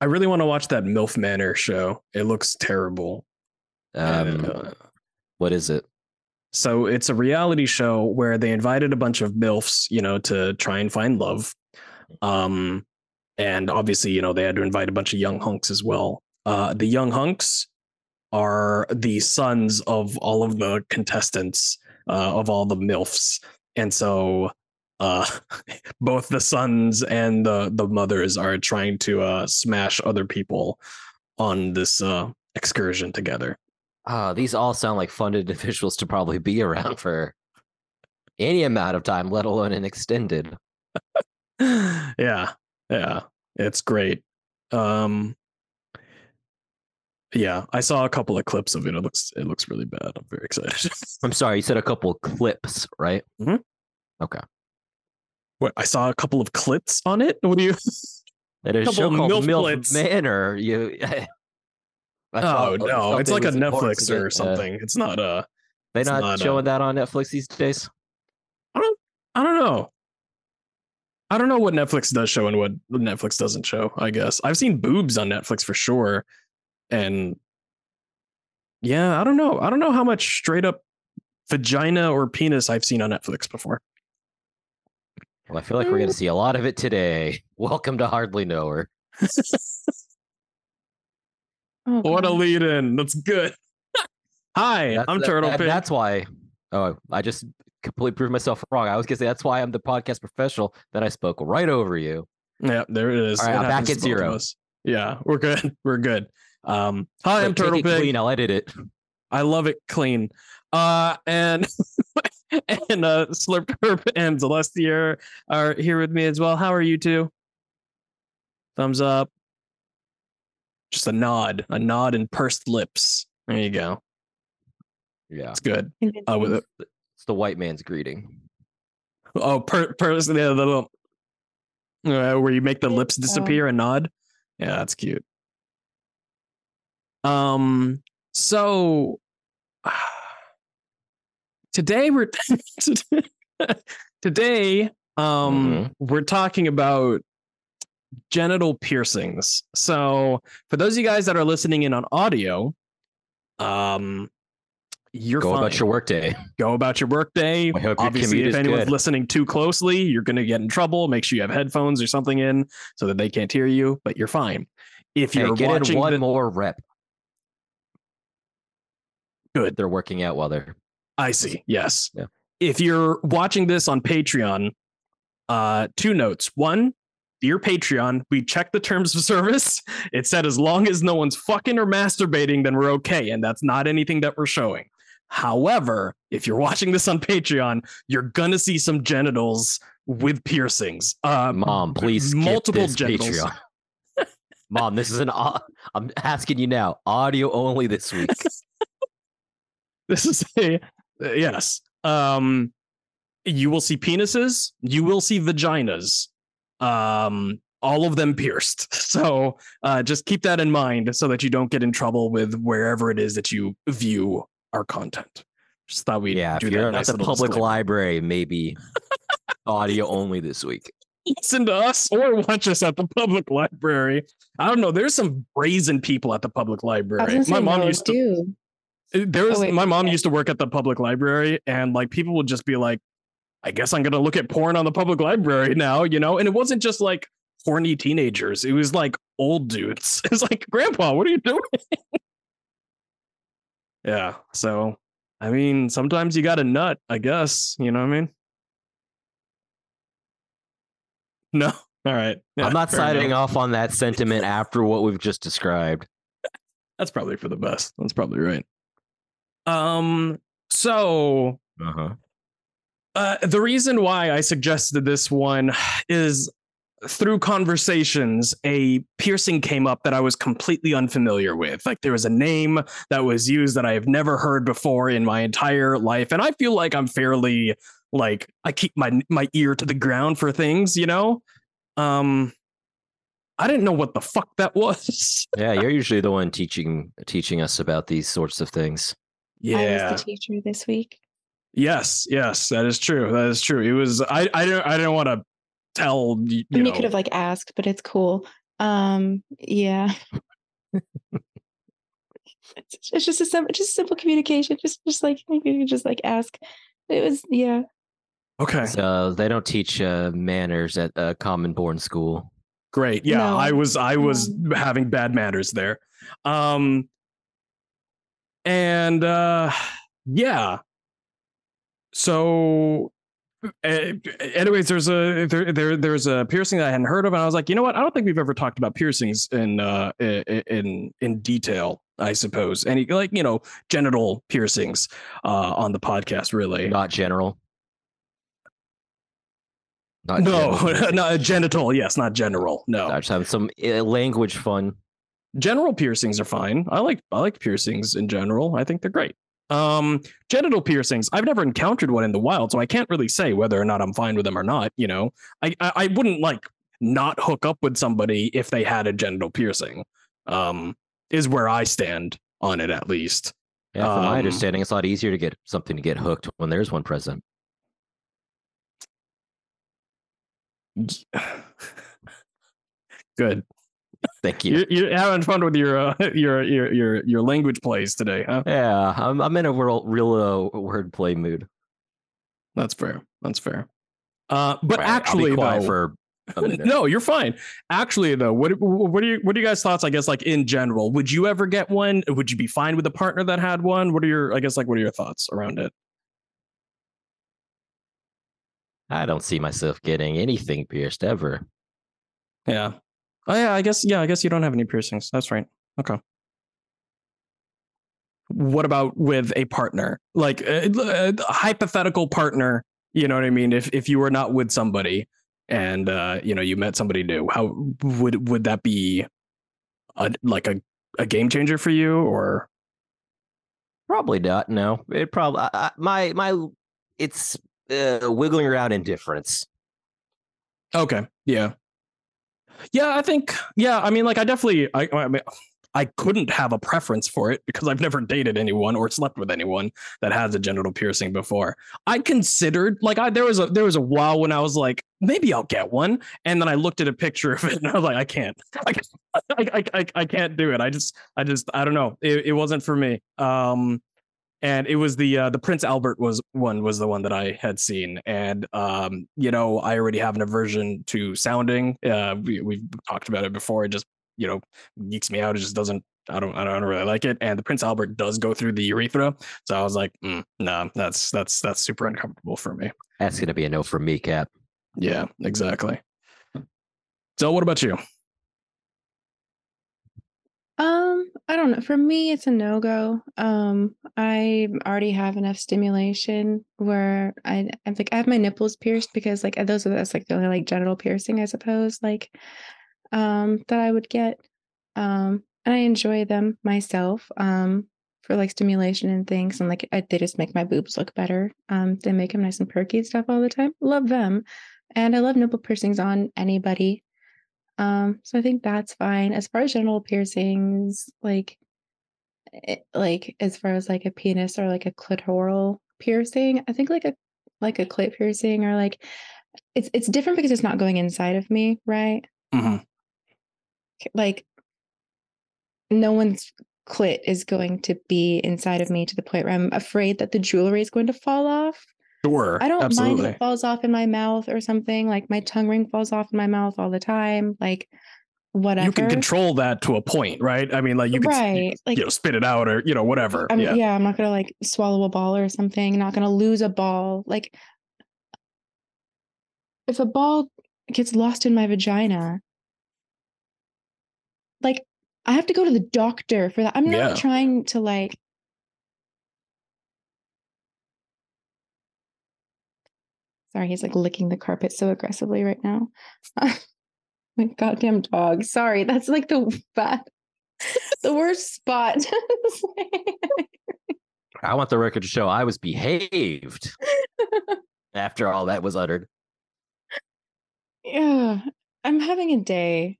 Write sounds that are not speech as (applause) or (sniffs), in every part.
I really want to watch that MILF Manor show. It looks terrible. Um, Uh, what is it? so it's a reality show where they invited a bunch of MILFs, you know, to try and find love. Um, and obviously, you know, they had to invite a bunch of young hunks as well. Uh, the young hunks are the sons of all of the contestants, uh, of all the MILFs. And so uh (laughs) both the sons and the the mothers are trying to uh smash other people on this uh excursion together. Ah, these all sound like fun (laughs) individuals to probably be around for any amount of time, let alone an extended. (laughs) yeah yeah it's great um yeah i saw a couple of clips of it it looks it looks really bad i'm very excited I'm sorry, you said a couple of clips, right? Mhm. Okay. What i saw a couple of clips on it what do you At a show called MILF MILF. Manor, you. (laughs) Oh no it's like a netflix or uh, something it's not uh They not, not, showing uh, that on Netflix these days. I don't. i don't know i don't know what netflix does show and what netflix doesn't show i guess i've seen boobs on netflix for sure and yeah i don't know i don't know how much straight up vagina or penis i've seen on netflix before Well, I feel like we're going to see a lot of it today. (laughs) Welcome to Hardly Know Her. (laughs) Oh, what a lead in that's good (laughs) hi That's- i'm that- turtle that- pig That's why. Oh, I just completely proved myself wrong. I was going to say that's why I'm the podcast professional. Then I spoke right over you. yeah there it is All right, It I'm back at to both of zero. yeah we're good we're good um hi i'm turtle it pig clean. I'll edit it. I love it clean. Uh, and (laughs) and uh, Slurp (laughs) Herp and Celestia are here with me as well. How are you two? Thumbs up. Just a nod, a nod and pursed lips. There you go. Yeah. It's good. Uh, with it. It's the white man's greeting. Oh, per, purse, the little uh, where you make the lips disappear and nod. Yeah, that's cute. Um, so today we're (laughs) today um we're talking about genital piercings. So for those of you guys that are listening in on audio, um you're Go fine about your workday. go about your workday. I hope Obviously, if anyone's good. listening too closely, you're going to get in trouble. Make sure you have headphones or something in so that they can't hear you, but you're fine. If you're in watching one the- more rep. good, They're working out while they're. I see. Yes. Yeah. If you're watching this on Patreon, uh, two notes. One, dear Patreon, we checked the terms of service. It said as long as no one's fucking or masturbating, then we're okay, and that's not anything that we're showing. However, if you're watching this on Patreon, you're gonna see some genitals with piercings. Uh, Mom, please multiple this genitals. Patreon. Mom, this is an. I'm asking you now. Audio only this week. (laughs) this is a yes. Um, you will see penises. You will see vaginas. Um, all of them pierced. (laughs) So uh, just keep that in mind so that you don't get in trouble with wherever it is that you view our content. Just thought we'd yeah, if do you're that at nice the public disclaimer. library, maybe (laughs) audio only this week. listen to us or watch us at the public library. I don't know. There's some brazen people at the public library. My mom used to. do. Uh, there was Oh, wait, my mom okay. used to work at the public library, and like people would just be like, "I guess I'm gonna look at porn on the public library now," you know. And it wasn't just like horny teenagers; it was like old dudes. (laughs) It's like, Grandpa, what are you doing? (laughs) yeah. So, I mean, sometimes you got a nut. I guess you know what I mean. (laughs) No. All right. Yeah, I'm not fair signing enough. off on that sentiment after what we've just described. That's probably for the best. That's probably right. Um. So Uh-huh. Uh, the reason why I suggested this one is through conversations, a piercing came up that I was completely unfamiliar with. Like there was a name that was used that I have never heard before in my entire life, and I feel like I'm fairly like I keep my my ear to the ground for things, you know. Um, I didn't know what the fuck that (laughs) was. Yeah, you're usually the one teaching teaching us about these sorts of things. I yeah. was the teacher this week. Yes. Yes. That is true. That is true. It was. I. I don't. I didn't want to tell. You, I mean, you could have like asked, but it's cool. Um, yeah. it's, it's just a simple, just simple communication. Just, just like you can just like ask. It was, yeah. Okay. So they don't teach uh, manners at a common born school. Great. Yeah, No. I was I was having bad manners there. Um and uh yeah. So uh, anyways, there's a there, there there's a piercing that I hadn't heard of, and I was like, you know what? I don't think we've ever talked about piercings in uh in in detail. I suppose any like you know genital piercings uh on the podcast really. Not general. Not no, general. (laughs) not genital. Yes, not general. No. I just having some uh, language fun. General piercings are fine. I like I like piercings in general. I think they're great. Um, genital piercings. I've never encountered one in the wild, so I can't really say whether or not I'm fine with them or not. You know, I I, I wouldn't like not hook up with somebody if they had a genital piercing. Um, is where I stand on it at least. Yeah, from my Um, understanding, it's a lot easier to get something to get hooked when there's one present. Good. Thank you. You're, you're having fun with your uh, (laughs) your your your your language plays today, huh? Yeah, I'm I'm in a real real uh, wordplay mood. That's fair. That's fair. Uh, but Right, actually, though, for (laughs) no, you're fine. Actually, though, what what are you what are you guys' thoughts? I guess like in general, would you ever get one? Would you be fine with a partner that had one? What are your I guess like what are your thoughts around it? I don't see myself getting anything pierced ever. Yeah. Oh yeah, I guess yeah, I guess you don't have any piercings. That's right. Okay. What about with a partner? Like a, a hypothetical partner, you know what I mean? If if you were not with somebody and uh you know you met somebody new, how would would that be a like a a game changer for you or Probably not. No, it probably I, I, my my it's uh, wiggling around indifference. Okay. Yeah. Yeah, I think. Yeah, I mean, like, I definitely. I. I mean, I couldn't have a preference for it because I've never dated anyone or slept with anyone that has a genital piercing before. I considered, like, I there was a there was a while when I was like, maybe I'll get one, and then I looked at a picture of it and I was like, I can't. I can't- (laughs) I, I, I, I can't do it. I just I just I don't know. It, it wasn't for me. Um, and it was the uh, the Prince Albert was one was the one that I had seen, and um, you know I already have an aversion to sounding. Uh, we we've talked about it before. It just you know geeks me out. It just doesn't. I don't. I don't really like it. And the Prince Albert does go through the urethra, so I was like, mm, no, that's that's that's super uncomfortable for me. That's gonna be a no for me, Cap. Yeah, exactly. So, what about you? Um, I don't know. For me, it's a no go. Um, I already have enough stimulation where I I'm like I have my nipples pierced because like those are that's like the only like genital piercing, I suppose, like um that I would get. Um, and I enjoy them myself. Um, for like stimulation and things, and like I, they just make my boobs look better. Um, they make them nice and perky and stuff all the time. Love them, and I love nipple piercings on anybody. Um, so I think that's fine. As far as genital piercings, like, it, like as far as like a penis or like a clitoral piercing, I think like a like a clit piercing or like it's it's different because it's not going inside of me, right? Mm-hmm. Like no one's clit is going to be inside of me to the point where I'm afraid that the jewelry is going to fall off. Sure, I don't mind if it falls off in my mouth or something. Like my tongue ring falls off in my mouth all the time. Like whatever. You can control that to a point, right? I mean, like you can, Right, like- you know, spit it out or you know whatever. I'm, yeah. yeah. I'm not gonna like swallow a ball or something. Not gonna lose a ball. Like if a ball gets lost in my vagina, like I have to go to the doctor for that. I'm not Yeah. trying to like. Sorry, he's like licking the carpet so aggressively right now. (laughs) my goddamn dog. Sorry, that's like the bad, the worst spot. I want the record to show I was behaved (laughs) after all that was uttered. yeah, I'm having a day.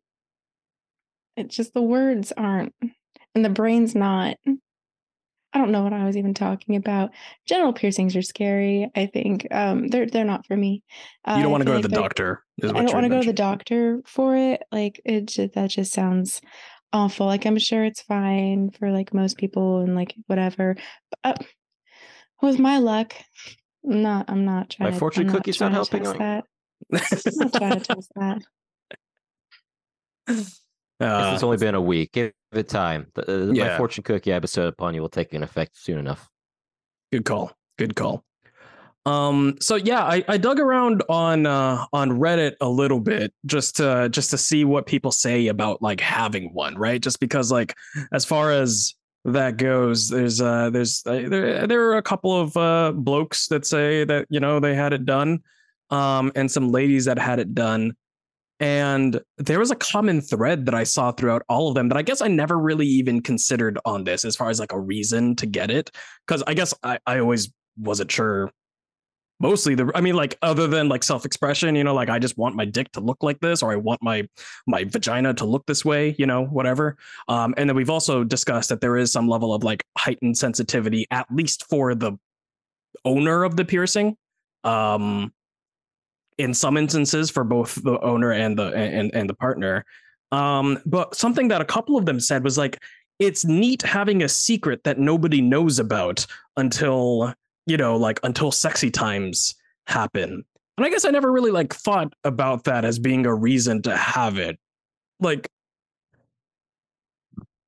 It's just the words aren't, and the brain's not. I don't know what I was even talking about. General piercings are scary. I think um, they're they're not for me. Uh, You don't want to go feel to the doctor. is I don't want to go to the doctor for it. Like it just that just sounds awful. Like I'm sure it's fine for like most people and like whatever. But, uh, with my luck, I'm not. I'm not trying. to, fortune I'm cookie's not trying to helping on- that. I'm (laughs) not trying to test that. Guess Uh, it's only (laughs) been a week. Give it time. The, uh, Yeah. My fortune cookie episode upon you will take an effect soon enough. Good call. Good call. Um, so yeah, I, I dug around on uh on Reddit a little bit just to just to see what people say about like having one, right? Just because like as far as that goes, there's uh there's uh, there there are a couple of uh blokes that say that you know they had it done, um, and some ladies that had it done. And there was a common thread that I saw throughout all of them that I guess I never really even considered on this as far as like a reason to get it because I guess I, I always wasn't sure. Mostly the I mean like other than like self-expression, you know, like I just want my dick to look like this or I want my my vagina to look this way, you know, whatever. Um and then we've also discussed that there is some level of like heightened sensitivity at least for the owner of the piercing. Um in some instances for both the owner and the and and the partner. Um but something that a couple of them said was like it's neat having a secret that nobody knows about until you know like until sexy times happen and i guess i never really like thought about that as being a reason to have it like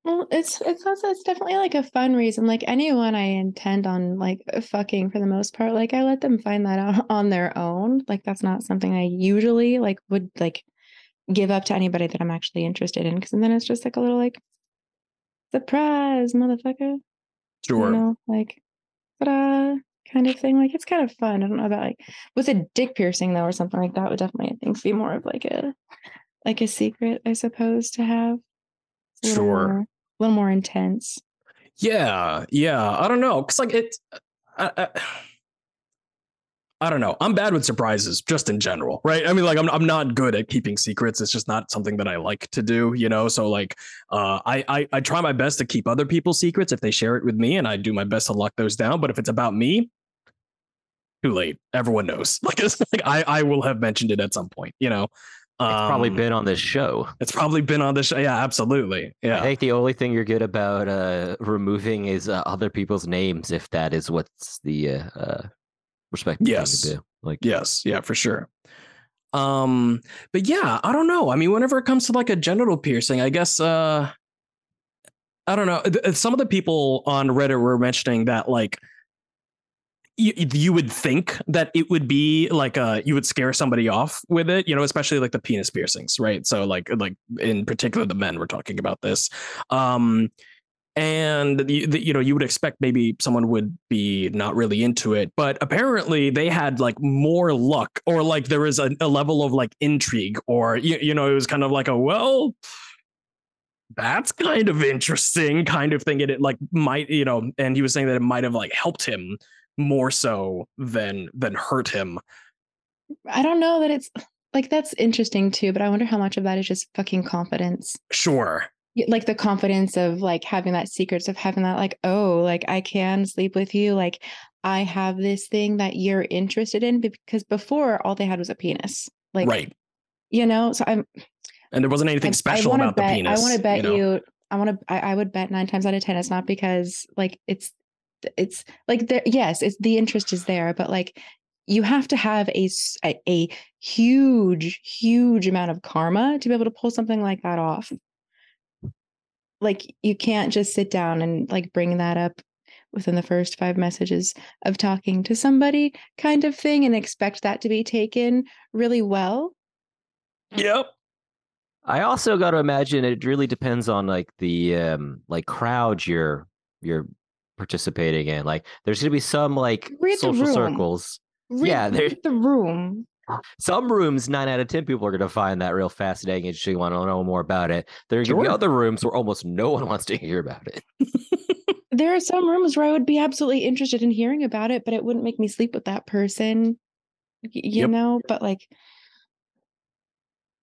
Well, it's it's also it's definitely like a fun reason. Like anyone I intend on like fucking for the most part, like I let them find that out (laughs) on their own. Like that's not something I usually like would like give up to anybody that I'm actually interested in. Because then it's just like a little like surprise, motherfucker. sure You know, like ta kind of thing. Like it's kind of fun. I don't know about like with a dick piercing though or something like that would definitely I think be more of like a like a secret, I suppose, to have. Sure. A little more intense. yeah yeah i don't know because like it I, I, (sighs) I don't know i'm bad with surprises just in general right? I mean like I'm, I'm not good at keeping secrets it's just not something that i like to do you know? So like uh I, I i try my best to keep other people's secrets if they share it with me and i do my best to lock those down but if it's about me too late everyone knows (laughs) like it's like i i will have mentioned it at some point you know It's probably Um, been on this show. it's probably been on this show yeah absolutely Yeah. I think the only thing you're good about uh, removing is uh, other people's names, if that is what's the uh, uh, respectful Yes. thing to do. Like, Yes, yeah, for sure. Um, but yeah, I don't know. I mean, whenever it comes to like a genital piercing, I guess uh I don't know. Some of the people on Reddit were mentioning that like you, you would think that it would be like uh you would scare somebody off with it, you know, especially like the penis piercings, right? So like like in particular the men were talking about this. Um and the, the, you know you would expect maybe someone would be not really into it but apparently they had like more luck or like there was a, a level of like intrigue or you, you know it was kind of like a well that's kind of interesting kind of thing and it like might you know and he was saying that it might have like helped him more so than than hurt him I don't know that it's like that's interesting too, but I wonder how much of that is just fucking confidence. sure Like the confidence of like having that secrets of having that like, oh, like I can sleep with you. Like I have this thing that you're interested in because before all they had was a penis. Like right you know, so I'm and there wasn't anything I- special I about bet, the penis I want to bet know? you, I want to I, I would bet nine times out of ten it's not because like it's it's like there yes, it's the interest is there, but like you have to have a a huge huge amount of karma to be able to pull something like that off. Like you can't just sit down and like bring that up within the first five messages of talking to somebody kind of thing and expect that to be taken really well. yep I also got to imagine it really depends on like the um, like crowd you're you're participating in. Like, there's gonna be some like Read social circles. Read, Yeah, there's the room. (laughs) Some rooms, nine out of ten people are gonna find that real fascinating and actually want to know more about it. There are gonna be other rooms where almost no one wants to hear about it. (laughs) there are some rooms where I would be absolutely interested in hearing about it, but it wouldn't make me sleep with that person. You Yep. know, but like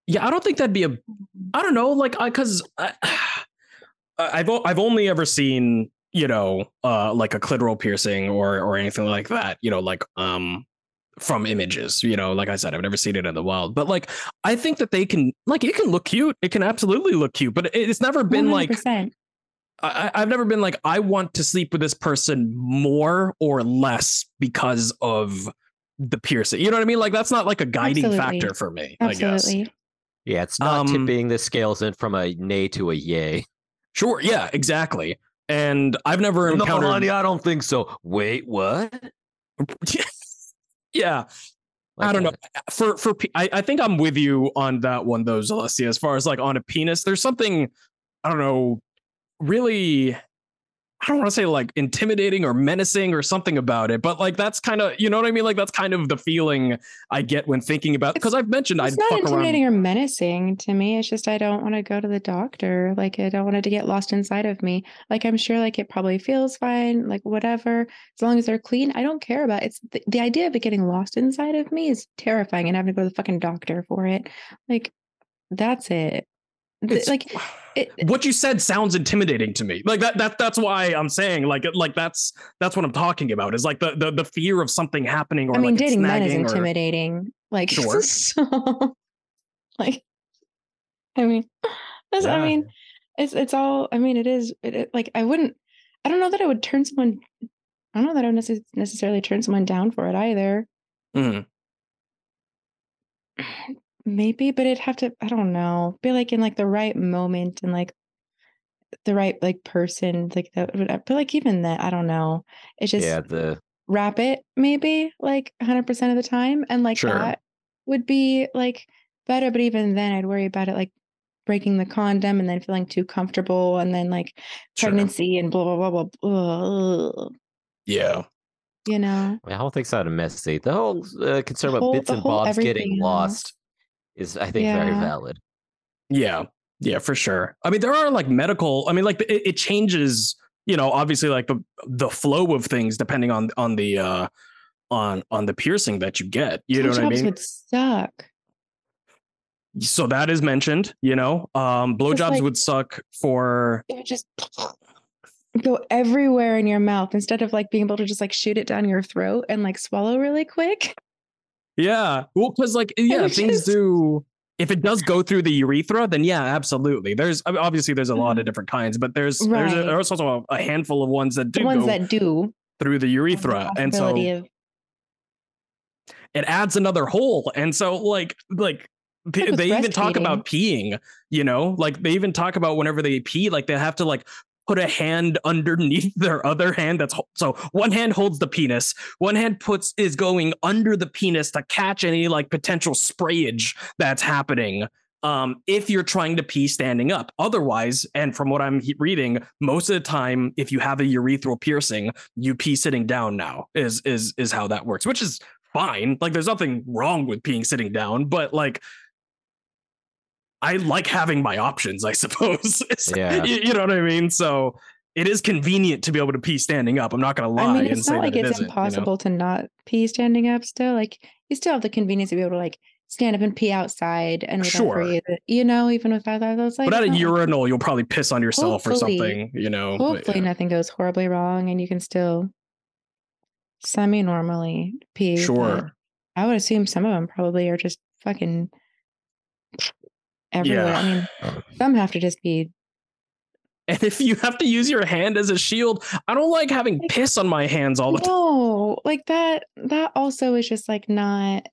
Yeah, I don't think that'd be a. Mm-hmm. I don't know, like, I because (sighs) I've o- I've only ever seen you know uh like a clitoral piercing or or anything like that. You know, like um from images. You know, like I said, I've never seen it in the wild, but like I think that they can like it can look cute. It can absolutely look cute, but it's never been like 100%. I, I've never been like I want to sleep with this person more or less because of the piercing. You know what I mean? Like that's not like a guiding Absolutely. factor for me. I guess. Yeah, it's not Um, tipping the scales in from a nay to a yay. Sure. Yeah. Exactly. And I've never No, encountered. honey, I don't think so. Wait, what? (laughs) yeah. I don't know. For for I, I think I'm with you on that one though, Celestia. As far as like on a penis, there's something I don't know, really. I don't want to say like intimidating or menacing or something about it, but like that's kind of you know what I mean. Like that's kind of the feeling I get when thinking about because I've mentioned I'd It's not fuck intimidating around. or menacing to me. It's just I don't want to go to the doctor. Like I don't want it to get lost inside of me. Like I'm sure like it probably feels fine, like whatever. As long as they're clean, I don't care about it. it's the, the idea of it getting lost inside of me is terrifying and having to go to the fucking doctor for it. Like that's it. It's- like (sighs) it, what you said sounds intimidating to me. Like that that that's why I'm saying like like that's that's what I'm talking about. Is like the the, the fear of something happening or I mean, like dating men is snagging or- intimidating. Like, (laughs) Sure. so, like, I mean, that's, I mean, it's it's all. I mean, it is. It, it- like I wouldn't. I don't know that I would turn someone. I don't know that I would necess- necessarily turn someone down for it either. Mhm. (sighs) (laughs) Maybe, but it'd have to. I don't know. Be like in like the right moment and like the right like person. Like that. would- But like even that, I don't know. It's just yeah, the wrap it maybe like 100% of the time and like Sure. that would be like better but even then i'd worry about it like breaking the condom and then feeling too comfortable and then like Sure. pregnancy and blah blah blah blah, blah Yeah. you know I don't think it's that messy. The whole uh, concern The about whole- bits and bobs getting lost is, I think, very valid. Yeah. Yeah, for sure. I mean, there are like medical, I mean, like it, it changes, you know, obviously like the the flow of things depending on on the uh on on the piercing that you get. You know what I Blowjobs mean? would suck So that is mentioned, you know. Um blowjobs like- would suck for it would just (sniffs) go everywhere in your mouth instead of like being able to just like shoot it down your throat and like swallow really quick yeah. Well, because like yeah, things just- do if it does go through the urethra, then yeah, absolutely. There's I mean, obviously there's a lot of Mhm. different kinds, but there's there's, a, there's also a, a handful of ones that do the ones go that do through the have the urethra, and so of it adds another hole and so like like they even talk about peeing you know like they even talk about whenever they pee like they have to like put a hand underneath (laughs) their other hand that's so one hand holds the penis one hand puts is going under the penis to catch any like potential sprayage that's happening um if you're trying to pee standing up. Otherwise and from what i'm reading most of the time if you have a urethral piercing you pee sitting down now is is is how that works which is fine. Like there's nothing wrong with peeing sitting down but like i like having my options i suppose (laughs) Yeah. you, you know what i mean so it is convenient to be able to pee standing up i'm not gonna lie I mean, and it's say not like that it it's isn't, you know? impossible to not pee standing up still. Like you still have the convenience to be able to like stand up and pee outside and Sure. breathe, you know, even without that. Those like but at a it's not like- urinal you'll probably piss on yourself or something you know but hopefully yeah. nothing goes horribly wrong and you can still semi normally pee. sure I would assume some of them probably are just fucking everywhere. I mean, some have to just be and if you have to use your hand as a shield i don't like having Like- piss on my hands all the time no like that that also is just like not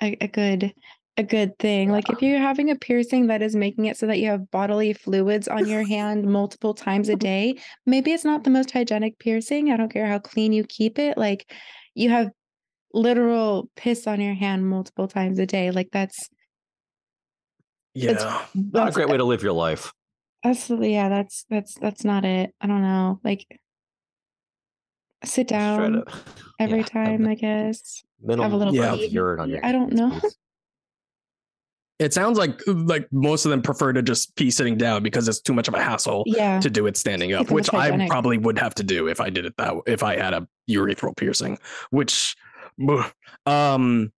a, a good a good thing. Like if you're having a piercing that is making it so that you have bodily fluids on your (laughs) hand multiple times a day maybe it's not the most hygienic piercing i don't care how clean you keep it like you have literal piss on your hand multiple times a day like that's yeah Not a great way to live your life. that's yeah that's that's that's not it i don't know like sit down to- (laughs) every yeah, time i guess Minimal little amount pee. of urine on your I don't know. (laughs) It sounds like like most of them prefer to just pee sitting down because it's too much of a hassle yeah to do it standing up, Keep which I probably would have to do if I did it that if I had a urethral piercing, which um I-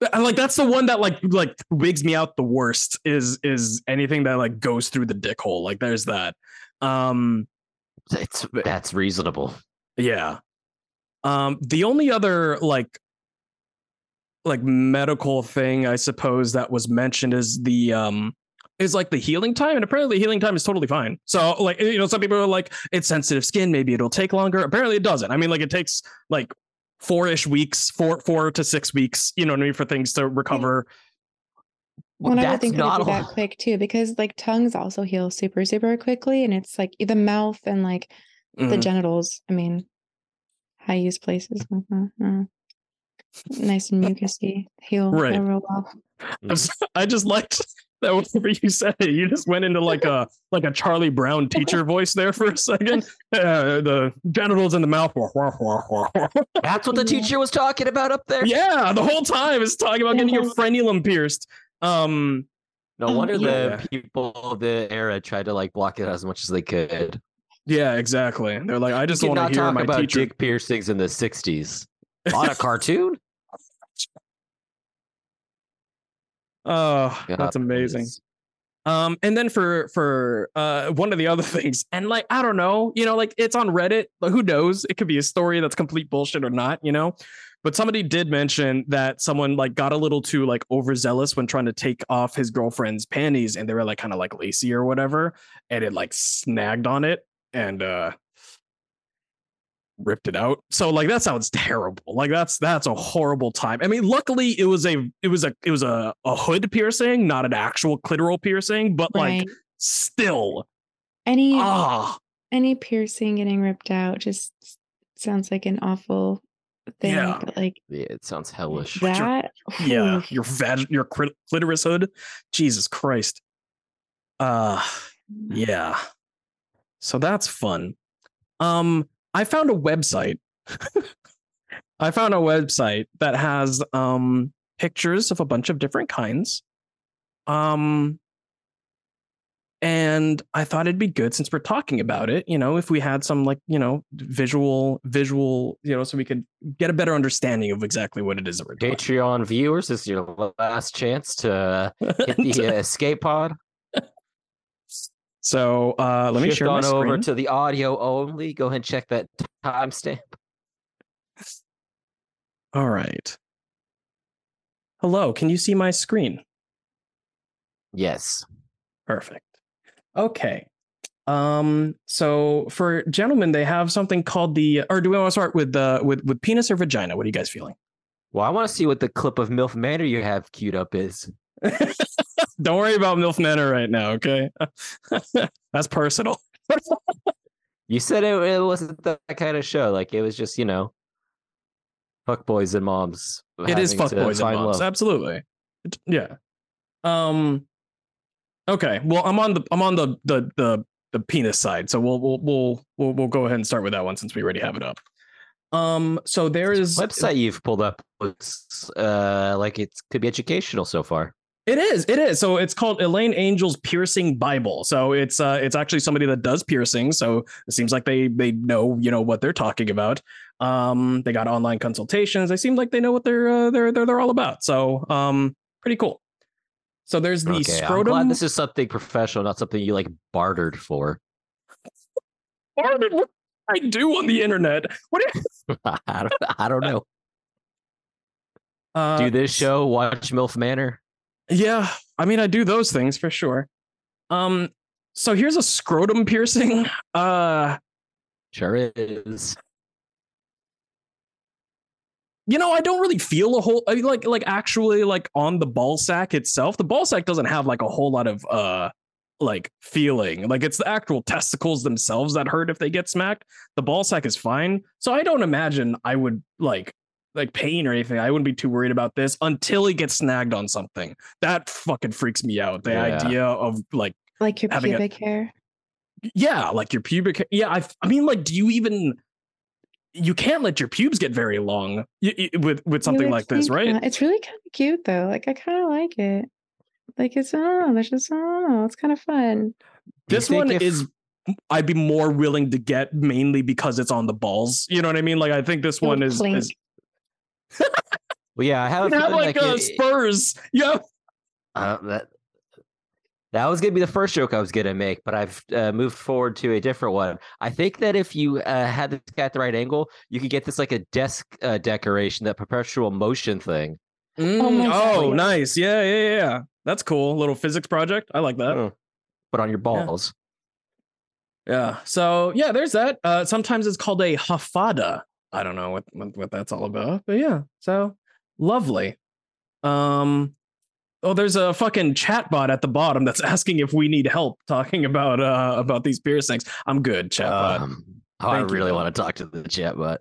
like that's the one that like like wigs me out the worst is is anything that like goes through the dick hole. Like there's that. Um It's that's reasonable. yeah. Um the only other like like medical thing I suppose that was mentioned is the um is like the healing time and apparently healing time is totally fine. So like you know some people are like it's sensitive skin maybe it'll take longer. Apparently it doesn't. I mean like it takes like four-ish weeks, four four to 6 weeks, you know what I mean for things to recover. Well, Well, I would that's think not be that (laughs) quick too, because like tongues also heal super, super quickly. And it's like the mouth and like the Mhm. genitals. I mean, high use places. mhm, mhm. Nice and (laughs) mucusy. Heal Right. real well. (laughs) I just liked (laughs) that whenever you said it, you just went into like a like a Charlie Brown teacher voice there for a second. (laughs) Uh, the genitals in the mouth. That's what the teacher was talking about up there. yeah, the whole time is talking about getting your frenulum pierced. Um, No wonder yeah. the people of the era tried to like block it as much as they could. yeah, exactly. They're like, I just want to hear talk my about teacher. dick piercings in the '60s on a (laughs) cartoon. Oh, that's amazing. please. Um, and then for for uh one of the other (laughs) things, and like I don't know, you know, like it's on Reddit, but who knows? It could be a story that's complete bullshit or not, you know. But somebody did mention that someone like got a little too like overzealous when trying to take off his girlfriend's panties, and they were like kind of like lacy or whatever, and it like snagged on it and uh ripped it out. So like that sounds terrible. Like that's that's a horrible time. I mean, luckily it was a it was a it was a, a hood piercing, not an actual clitoral piercing, but like still Any ah any piercing getting ripped out just sounds like an awful thing. Yeah. But like Yeah, it sounds hellish. But you're- that. yeah, your vag your crit- clitoris hood. Jesus Christ. Uh yeah. So that's fun. Um I found a website. (laughs) I found a website that has um pictures of a bunch of different kinds. Um and I thought it'd be good since we're talking about it, you know, if we had some like, you know, visual visual, you know, so we could get a better understanding of exactly what it is that we're Patreon viewers, this is your last chance to hit (laughs) the uh, escape pod. So uh, let me Shift share my on over to the audio only. Go ahead and check that timestamp. All right. Hello, can you see my screen? Yes. Perfect. Okay. Um. So for gentlemen, they have something called the. Or do we want to start with the with with penis or vagina? What are you guys feeling? Well, I want to see what the clip of MILF Manor you have queued up is. (laughs) Don't worry about MILF Manor right now. Okay. (laughs) That's personal. You said it, it wasn't that kind of show. Like it was just, you know, fuck boys and moms. it is fuck boys and moms. love. Absolutely. It- yeah. Um. Okay. Well, I'm on the I'm on the the the the penis side, so we'll we'll we'll we'll we'll go ahead and start with that one since we already have it up. Um. So there is website you've pulled up looks uh, like it could be educational so far. It is. It is. So it's called Elayne Angel's Piercing Bible. So it's uh it's actually somebody that does piercing. So it seems like they they know you know what they're talking about. Um, they got online consultations. They seem like they know what they're uh, they're they're they're all about. So um, pretty cool. So there's the Okay, I'm glad this is something professional, not something you like bartered for. Bartered, what I do on the internet. What? (laughs) I don't, I don't know. (laughs) uh, Do this show, watch MILF Manor. Yeah, I mean, I do those things for sure. Um, so here's a scrotum piercing. (laughs) Uh, Sure is. you know, I don't really feel a whole I mean, like like actually like on the ball sack itself. The ball sack doesn't have like a whole lot of uh like feeling. Like it's the actual testicles themselves that hurt if they get smacked. The ball sack is fine. So I don't imagine I would like like pain or anything. I wouldn't be too worried about this until he gets snagged on something. That fucking freaks me out. The Yeah. idea of like like your having a- pubic hair. yeah, like your pubic. ha- Yeah, I. I mean, like, do you even? You can't let your pubes get very long y- y- with with something like this, right? not. It's really kind of cute though. Like I kind of like it. Like it's I don't. There's just I. It's kind of fun. This one if- is. I'd be more willing to get mainly because it's on the balls. You know what I mean? Like, I think this It would one is. is Well, yeah, I have you a have like, like, uh, it- spurs. Yeah. uh, that that was gonna be the first joke I was gonna make, but I've uh, moved forward to a different one. I think that if you uh, had this guy at the right angle, you could get this like a desk uh, decoration, that perpetual motion thing, Mm, my oh, nice. Yeah, yeah, yeah, yeah. That's cool. Little physics project. I like that. Oh. Put on your balls. Yeah. So yeah, there's that. Uh, sometimes it's called a hafada. I don't know what, what what that's all about, but yeah. So lovely. Um. Oh, there's a fucking chatbot at the bottom that's (laughs) asking if we need help talking about uh about these piercings. I'm good, chatbot. Um, oh, I Thank you, really want to talk to the chat, but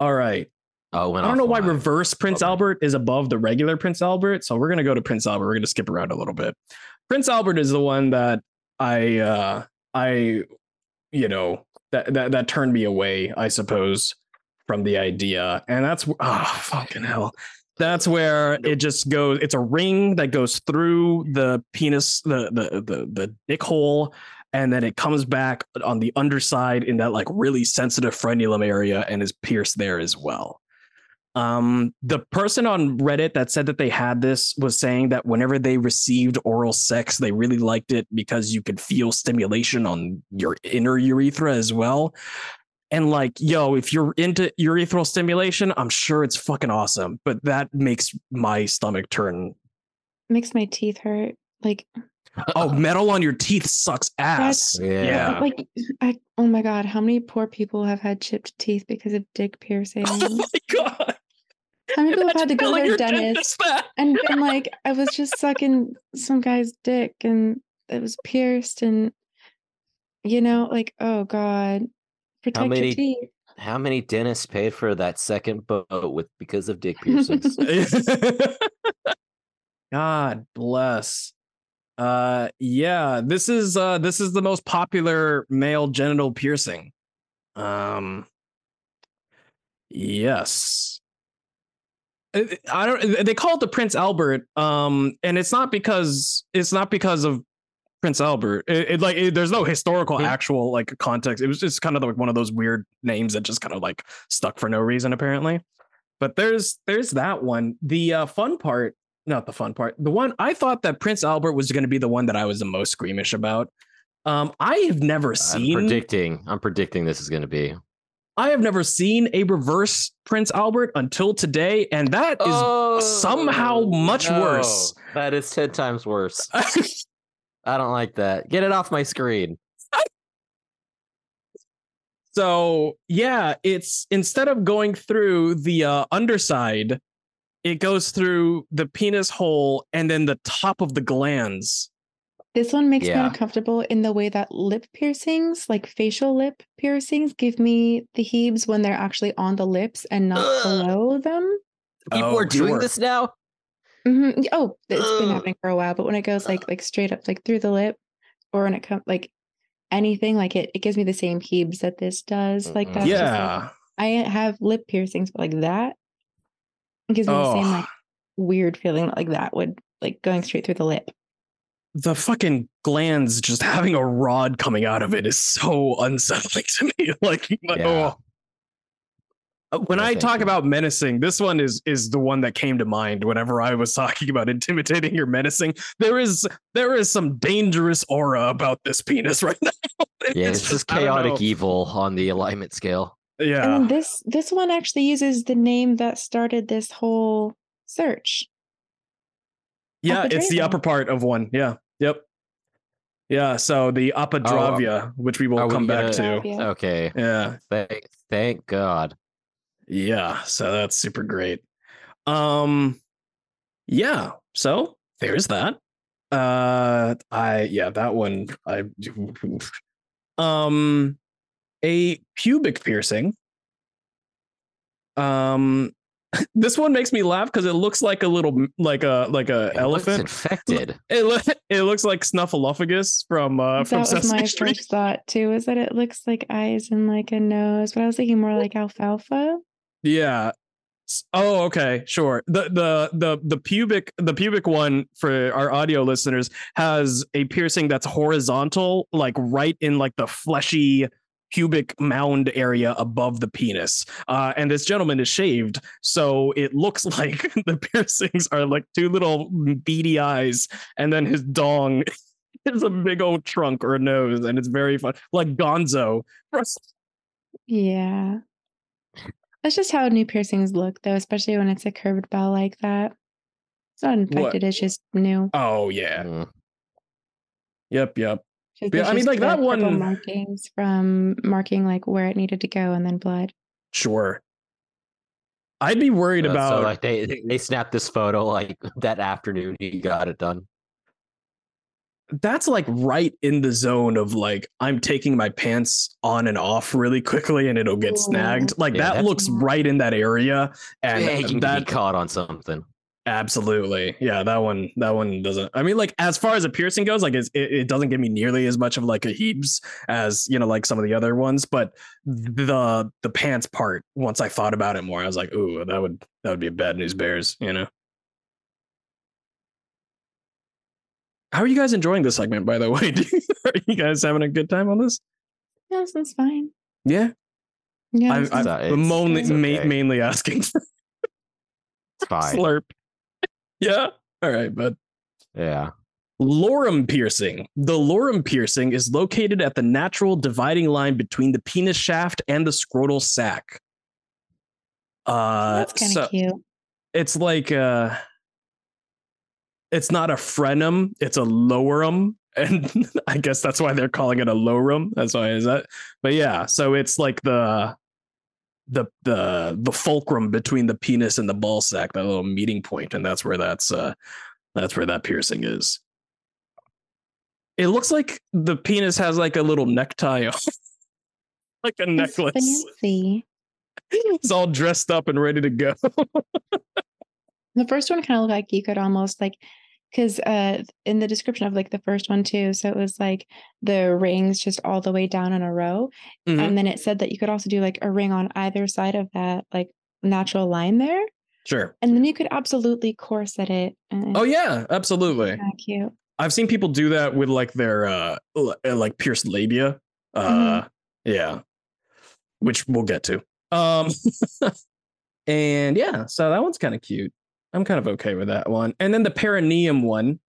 all right. oh, I don't know why reverse Prince Bummer. Albert is above the regular Prince Albert. So we're gonna go to Prince Albert. We're gonna skip around a little bit. Prince Albert is the one that I uh I you know that that that turned me away, I suppose, from the idea. And that's ah fucking hell. That's where it just goes. It's a ring that goes through the penis, the the the the dick hole, and then it comes back on the underside in that like really sensitive frenulum area and is pierced there as well. Um, the person on Reddit that said that they had this was saying that whenever they received oral sex, they really liked it because you could feel stimulation on your inner urethra as well. And like, yo, if you're into urethral stimulation, I'm sure it's fucking awesome. But that makes my stomach turn. Makes my teeth hurt. Like Oh, metal on your teeth sucks ass. Yeah. Yeah. like I oh my god, how many poor people have had chipped teeth because of dick (laughs) oh piercings? Oh my god. How many people have had to go to their dentist that. and been like, I was just sucking some guy's dick and it was pierced and you know, like, oh God. Protect many- your teeth. How many dentists paid for that second boat with because of dick piercings? (laughs) God bless. Uh yeah, this is uh this is the most popular male genital piercing. Um yes. I don't they call it the Prince Albert um and it's not because it's not because of Prince Albert. It, it like it, there's no historical Hmm. actual like context. It was just kind of like one of those weird names that just kind of like stuck for no reason apparently. But there's there's that one. The uh, fun part, not the fun part. The one I thought that Prince Albert was going to be the one that I was the most squeamish about. Um, I have never I'm seen. predicting. I'm predicting this is going to be. I have never seen a reverse Prince Albert until today, and that is somehow much worse. Oh, That is ten times worse. (laughs) I don't like that. Get it off my screen. (laughs) So yeah, it's instead of going through the uh, underside, it goes through the penis hole and then the top of the glands. This one makes Yeah. me uncomfortable in the way that lip piercings, like facial lip piercings, give me the heaves when they're actually on the lips and not Ugh. below them. People Oh, are doing sure. this now. Mhm. Oh, it's been happening for a while, but when it goes like like straight up like through the lip, or when it comes like anything like it, it gives me the same heaves that this does. Like Mhm. that's just, like, yeah. I have lip piercings, but like that, it gives me the same Oh. like weird feeling like that would like going straight through the lip. the fucking glands just having a rod coming out of it is so unsettling (laughs) to me. Like, Yeah. oh. Uh, When No, I talk about menacing, this one is is the one that came to mind whenever I was (laughs) talking about intimidating or menacing. There is there is some dangerous aura about this penis (laughs) right now. Yeah, it's just chaotic evil on the alignment scale. Yeah. then this this one actually uses the name that started this whole search. Yeah, it's the upper part of one. Yeah. Yep. Yeah. So the apadravya, which we will are we come back gonna- to. Okay. Yeah. Thank, thank God. Yeah, so that's super great. Um yeah, so there's that. Uh I yeah, that one I um a pubic piercing. Um (laughs) this one makes me laugh because it looks like a little like a like a It looks elephant. infected. It, loo- (laughs) it looks like Snuffleupagus from uh from that was Sesame my Street. first thought too, is that it looks like eyes and like a nose, but I was thinking more like alfalfa. Yeah. Oh, okay, sure. The the the the pubic the pubic one for our audio listeners has a piercing that's horizontal, like right in like the fleshy pubic mound area above the penis. Uh, and this gentleman is shaved, so it looks (laughs) like the piercings are like two little beady eyes, and then his dong (laughs) is a big old trunk or nose, and it's very fun, like Gonzo. Yeah. That's just how new piercings look though, especially when it's a curved bell like that. It's not infected. It's just new. Oh yeah. Mm. Yep. Yep. Just- Yeah, I mean, like, the that purple one- markings from marking like where it needed to go and then blood. Sure. I'd be worried Uh, about so like they they- they snapped this photo like that afternoon he got it done. That's like right in the zone of like I'm taking my pants on and off really quickly and it'll get Ooh. snagged. Like Yeah, that looks right in that area. And yeah, you that be caught on something. absolutely. Yeah, that one that one doesn't I mean like as far as a piercing goes, like it's, it, it doesn't give me nearly as much of like a heaves as, you know, like some of the other ones, but the the pants part, once I thought about it more, I was like, ooh, that would that would be a bad news bears, you know. How are you guys enjoying this segment, by the way? (laughs) Are you guys having a good time on this? Yes, this one's fine. Yeah, Yeah, I, this I'm is- It's- I'm only, it's ma- okay. mainly asking for It's fine. slurp. (laughs) Yeah, all right, but Yeah. Lorum piercing. The lorum piercing is located at the natural dividing line between the penis shaft and the scrotal sac. Uh, that's kind of so cute. it's like uh, it's not a frenum, it's a lowerum, (laughs) and I guess that's why they're calling it a lowrum. That's why is that. But yeah, so it's like the the the the fulcrum between the penis and the ball sack, that little meeting point, and that's where that's uh that's where that piercing is. It looks like the penis has like a little necktie on, (laughs) like a necklace. fancy. (laughs) It's all dressed up and ready to go. The first one kind of looked like you could almost like, because uh, in the description of like the first one too, so it was like the rings just all the way down in a row, Mhm. and then it said that you could also do like a ring on either side of that like natural line there, Sure. and then you could absolutely corset it. Oh yeah, absolutely. cute. I've seen people do that with like their uh uh, like pierced labia. Uh yeah. Which we'll get to. Um (laughs) and yeah, so that one's kind of cute. I'm kind of okay with that one. And then the perineum one,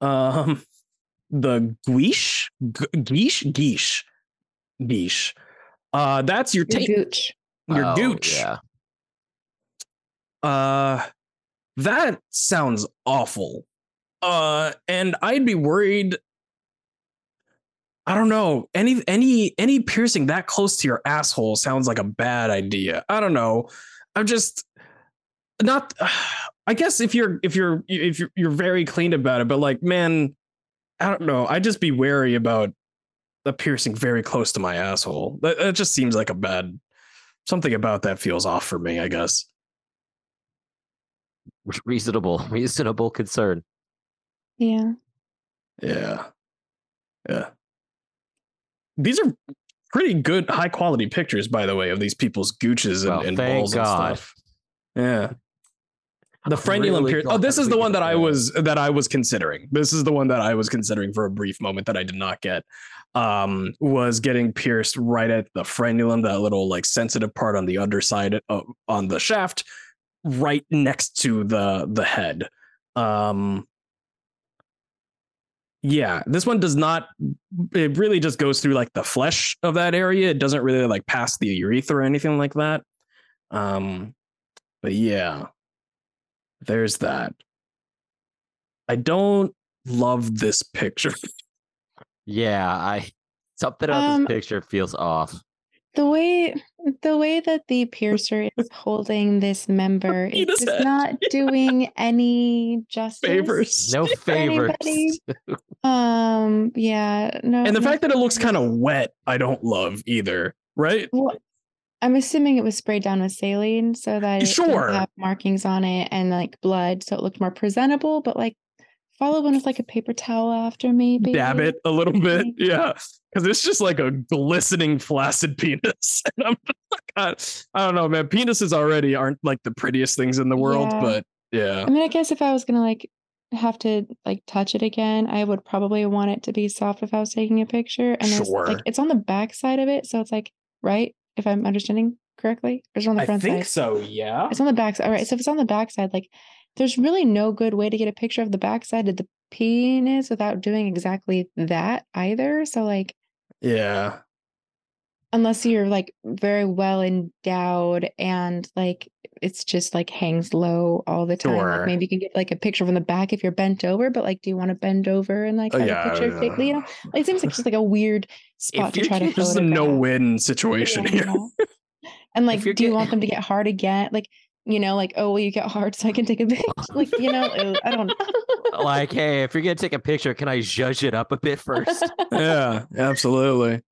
um (laughs) the guiche, guiche, guiche, guiche. Uh that's your Your taint, gooch. your Oh, gooch. Yeah. Uh that sounds awful. Uh and I'd be worried I don't know. Any any any piercing that close to your asshole sounds like a bad idea. I don't know. I'm just not (sighs) I guess if you're if you're if you're you're very clean about it, but like man, I don't know. I'd just be wary about the piercing very close to my asshole. That, that just seems like a bad something about that feels off for me, I guess. (laughs) Reasonable, reasonable concern. Yeah. Yeah. Yeah. These are pretty good, high quality pictures, by the way, of these people's gooches and, Well, and thank balls God. and stuff. Yeah. The frenulum really piercing. Oh, this is the one that I was that I was considering. This is the one that I was considering for a brief moment that I did not get. Um, was getting pierced right at the frenulum, that little like sensitive part on the underside of, on the shaft, right next to the the head. Um, yeah, this one does not. It really just goes through like the flesh of that area. It doesn't really like pass the urethra or anything like that. Um, but yeah, there's that. I don't love this picture. (laughs) Yeah, I something about Um, this picture feels off. The way the way that the piercer is holding this member is Penis just not (laughs) doing any justice. Favors. No favors. (laughs) Um. Yeah. No. And the no fact that it looks kind of wet, I don't love either. Right? Well, I'm assuming it was sprayed down with saline so that it didn't have markings on it and like blood, so it looked more presentable. But like, follow one with like a paper towel after, maybe. Dab it a little bit. Yeah. Because it's just like a glistening, flaccid (laughs) penis. And I'm (laughs) God, I don't know, man. Penises already aren't like the prettiest things in the world, Yeah. but yeah. I mean, I guess if I was gonna like have to like touch it again, I would probably want it to be soft if I was taking a picture. And Sure. like it's on the back side of it, so it's like right if I'm understanding correctly, or is it on the front side? I think side? so, yeah. It's on the back side. All right. So if it's on the back side, like there's really no good way to get a picture of the back side of the penis without doing exactly that either. So like Yeah. Unless you're like very well endowed and like it's just like hangs low all the time. Sure. Like maybe you can get like a picture from the back if you're bent over, but like, do you want to bend over and like Oh, yeah, a picture? Take, you know, like, it seems like just like a weird spot to you're try to. just This is a no-win situation Yeah. here. And like, you're do you want them to get hard again? Like, you know, like, oh, will you get hard so I can take a picture? (laughs) Like, you know, I don't know. like, hey, if you're gonna take a picture, can I judge it up a bit (laughs) first? yeah, absolutely.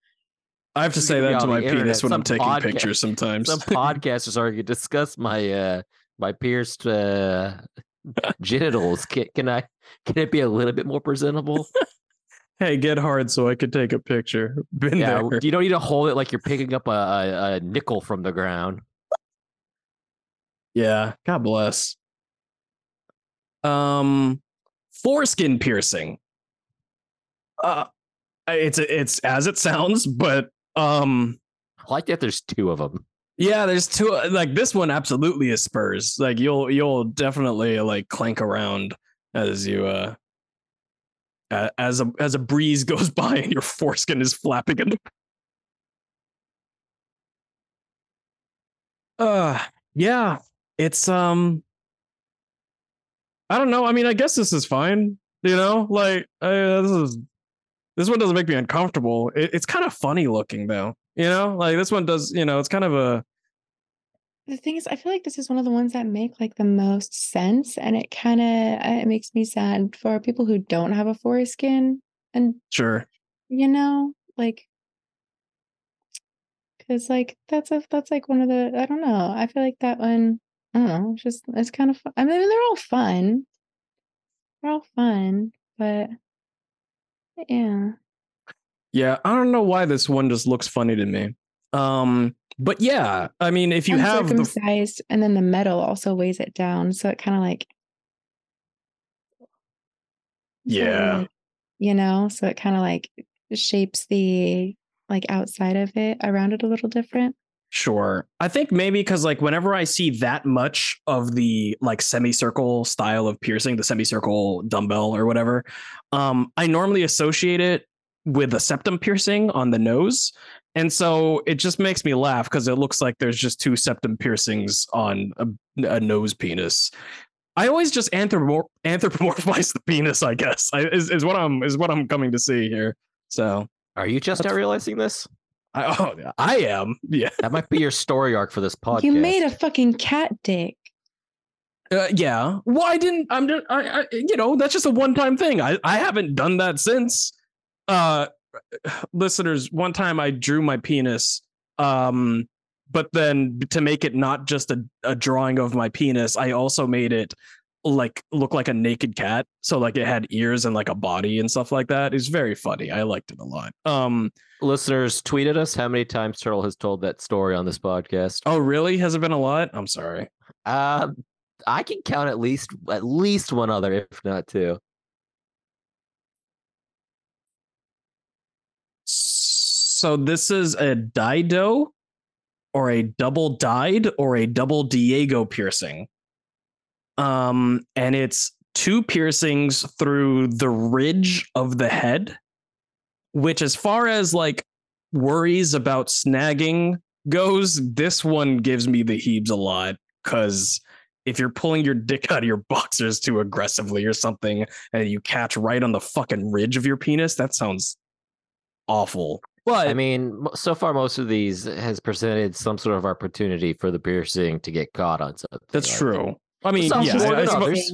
I have to say that to my penis when I'm taking podca- pictures sometimes. Some podcasters are gonna discuss my uh my pierced uh (laughs) genitals. Can, can I can it be a little bit more presentable? (laughs) hey, get hard so I could take a picture. Been yeah, there. you don't need to hold it like you're picking up a, a, a nickel from the ground. Yeah, God bless. Um, foreskin piercing. Uh, it's it's as it sounds, but um, I like that there's two of them. yeah, there's two. Like this one, absolutely is Spurs. Like you'll you'll definitely like clank around as you uh. As a as a breeze (laughs) goes by and your foreskin is flapping in the (sighs) uh yeah it's um i don't know i mean i guess this is fine you know like uh, this is this one doesn't make me uncomfortable it, it's kind of funny looking though you know like this one does you know it's kind of a The thing is, I feel like this is one of the ones that make like the most sense, and it kind of uh, it makes me sad for people who don't have a foreskin, and sure you know, like, because like that's a that's like one of the I don't know. I feel like that one. I don't know. It's just it's kind of fun. I mean, they're all fun. They're all fun, but yeah. yeah i don't know why this one just looks funny to me um but yeah i mean if you have the and then the metal also weighs it down, so it kind of like Yeah. like, you know, so it kind of like shapes the like outside of it around it a little different. Sure. I think maybe because like whenever I see that much of the like semicircle style of piercing, the semicircle dumbbell or whatever, um, I normally associate it with a septum piercing on the nose. And so it just makes me laugh because it looks like there's just two septum piercings on a, a nose penis. I always just anthropomor- anthropomorphize the penis, I guess, I, is, is what I'm is what I'm coming to see here. So Are you just now realizing this? I, (laughs) oh, I am, yeah. That might be your story arc for this podcast. (laughs) You made a fucking cat dick. Uh, yeah. Well, I didn't. I'm just. I, I. You know, that's just a one-time thing. I. I haven't done that since. Uh, (sighs) listeners, one time I drew my penis. Um, but then to make it not just a, a drawing of my penis, I also made it like look like a naked cat. So like it had ears and like a body and stuff like that. It's very funny. I liked it a lot. Um. Listeners, tweeted us how many times Turtle has told that story on this podcast. Oh, really? Has it been a lot? I'm sorry. Uh, I can count at least at least one other, if not two. So this is a Dydoe or a double dyed or a double Diego piercing. Um, and it's two piercings through the ridge of the head, which, as far as like worries about snagging goes, this one gives me the heaves a lot because if you're pulling your dick out of your boxers too aggressively or something and you catch right on the fucking ridge of your penis, that sounds awful. But I mean, so far most of these has presented some sort of opportunity for the piercing to get caught on something. that's true. I mean, Sounds yeah, I, I suppose- others.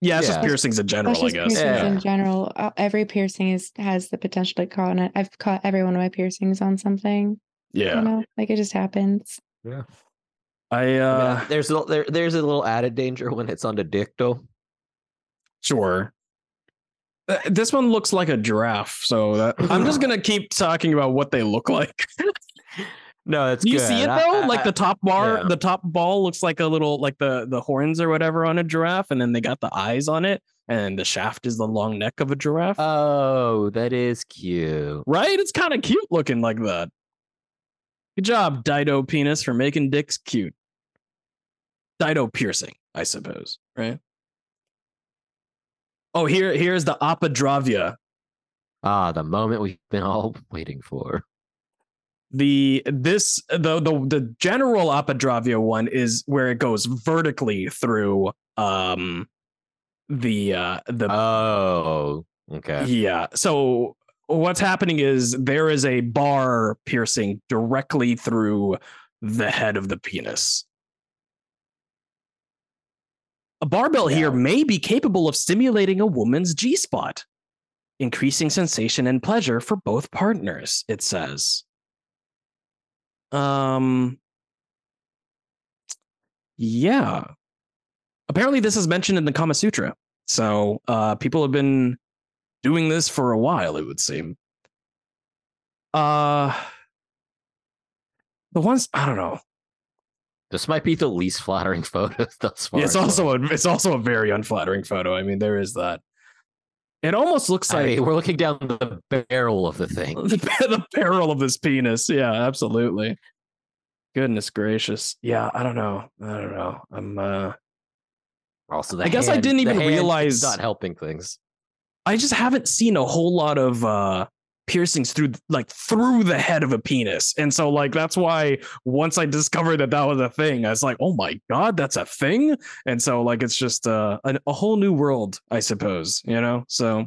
yeah, it's just piercings in general, That's I guess. piercings Yeah. in general. Uh, Every piercing is has the potential to caught on it. I've caught every one of my piercings on something. Yeah, You know, like it just happens. I I mean, uh, there's a, there, there's a little added danger when it's on the dick, though. sure. Uh, This one looks like a giraffe, so that, I'm just (laughs) gonna keep talking about what they look like. (laughs) No, that's you good. see it I- though? I- like the top bar, yeah. the top ball looks like a little, like the the horns or whatever on a giraffe, and then they got the eyes on it, and the shaft is the long neck of a giraffe. Oh, that is cute. right? It's kind of cute looking like that. Good job, Dydoe penis, for making dicks cute. Dydoe piercing, I suppose, right? Oh, here, here's the Apadravya. Ah, the moment we've been all (laughs) waiting for. The this the the the general apadravya one is where it goes vertically through um the uh the Oh, okay. yeah so what's happening is there is a bar piercing directly through the head of the penis a barbell here may be capable of stimulating a woman's G spot, increasing sensation and pleasure for both partners, it says. Um, yeah. Apparently, this is mentioned in the Kama Sutra. So uh, people have been doing this for a while, it would seem. Uh, the ones, I don't know. This might be the least flattering (laughs) photo thus far. it's also a it's also a very unflattering photo. I mean, there is that. It almost looks I like mean, we're looking down the barrel of the thing. (laughs) the, the barrel of this penis. Yeah, absolutely. Goodness gracious. Yeah, I don't know. I don't know. I'm uh Also, I guess I didn't even hand realize- not helping things. I just haven't seen a whole lot of uh piercings through like through the head of a penis. And so like that's why once I discovered that that was a thing, I was like, "Oh my god, that's a thing?" And so like it's just uh, a a whole new world, I suppose, you know? So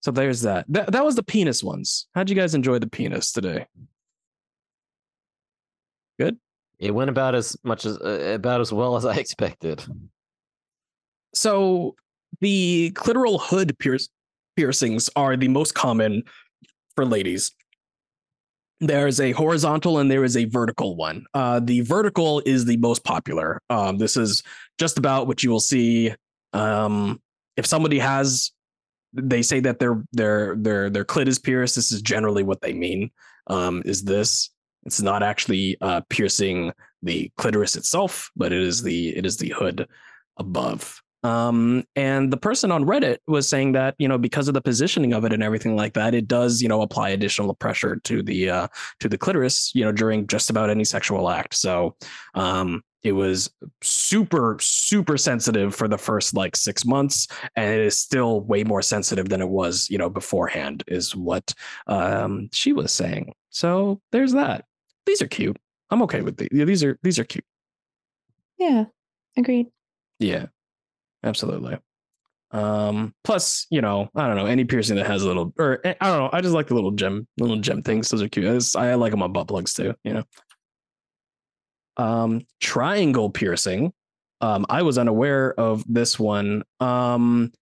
so there's that. That that was the penis ones. How'd you guys enjoy the penis today? Good. It went about as much as uh, about as well as I (laughs) expected. So the clitoral hood pierce, piercings are the most common for ladies. There's a horizontal and there is a vertical one. Uh, the vertical is the most popular. Um, this is just about what you will see. Um, if somebody has, they say that their their their their clit is pierced. This is generally what they mean. Um, is this? It's not actually uh, piercing the clitoris itself, but it is the it is the hood above. Um, and the person on Reddit was saying that you know because of the positioning of it and everything like that, it does you know apply additional pressure to the uh, to the clitoris you know during just about any sexual act. So um, it was super super sensitive for the first like six months, and it is still way more sensitive than it was you know beforehand. Is what um, she was saying. So there's that. These are cute. I'm okay with these. These are these are cute. Yeah, agreed. Yeah, absolutely. Um, plus, you know, I don't know, any piercing that has a little, or eh, I don't know, I just like the little gem, little gem things. Those are cute. I, just- I like them on butt plugs too, you know. Um, triangle piercing. Um, I was unaware of this one. Um,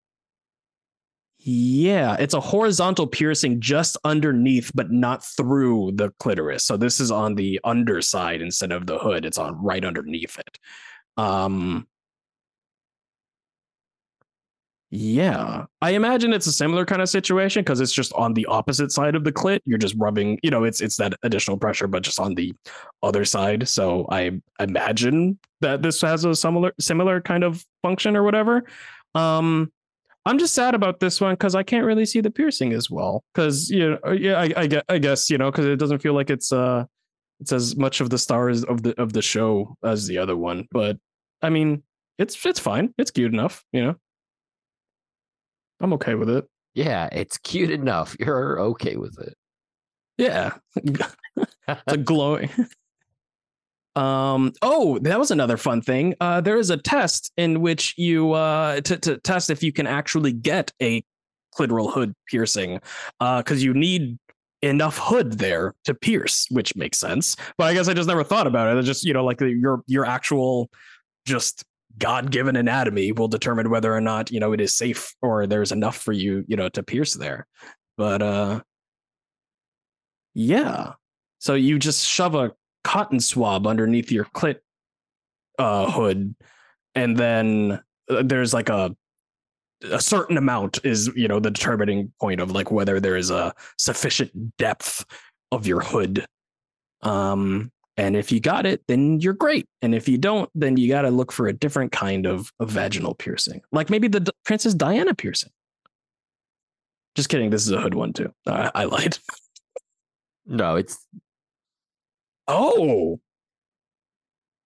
yeah, it's a horizontal piercing just underneath, but not through the clitoris. So this is on the underside instead of the hood. It's on right underneath it. Um, yeah, I imagine it's a similar kind of situation because it's just on the opposite side of the clit. You're just rubbing, you know, it's it's that additional pressure, but just on the other side. So I imagine that this has a similar similar kind of function or whatever. Um, I'm just sad about this one because I can't really see the piercing as well. Because you know, yeah, I, I I guess you know, because it doesn't feel like it's uh, it's as much of the stars of the of the show as the other one. But I mean, it's it's fine. It's cute enough, you know. I'm okay with it. Yeah, it's cute enough. You're okay with it. Yeah, (laughs) (laughs) it's a glowing. (laughs) um. Oh, that was another fun thing. Uh, there is a test in which you uh to to test if you can actually get a clitoral hood piercing, uh, because you need enough hood there to pierce, which makes sense. But I guess I just never thought about it. It's just you know like the, your your actual just god-given anatomy will determine whether or not you know it is safe or there's enough for you you know to pierce there. But uh, yeah. So you just shove a cotton swab underneath your clit uh, hood, and then uh, there's like a a certain amount is you know the determining point of like whether there is a sufficient depth of your hood. Um, and if you got it, then you're great. And if you don't, then you got to look for a different kind of, of vaginal piercing, like maybe the D- Princess Diana piercing. Just kidding. This is a hood one too. I, I lied. (laughs) No, it's Oh.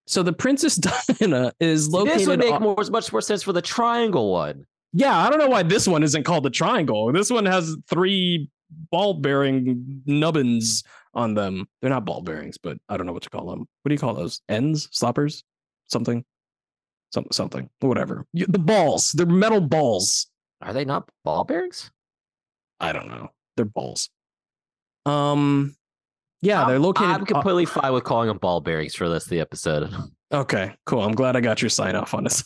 So the Princess (laughs) Diana is located. this would make on- more much more sense for the triangle one. yeah, I don't know why this one isn't called the triangle. This one has three ball bearing nubbins on them. They're not ball bearings, but I don't know what to call them. What do you call those? Ends, sloppers, something, some something, whatever. You, the balls. They're metal balls. Are they not ball bearings? I don't know. They're balls. Um, yeah, they're located. I'm completely fine with calling them ball bearings for this the episode. uh, (laughs) okay, cool. I'm glad I got your sign off on this.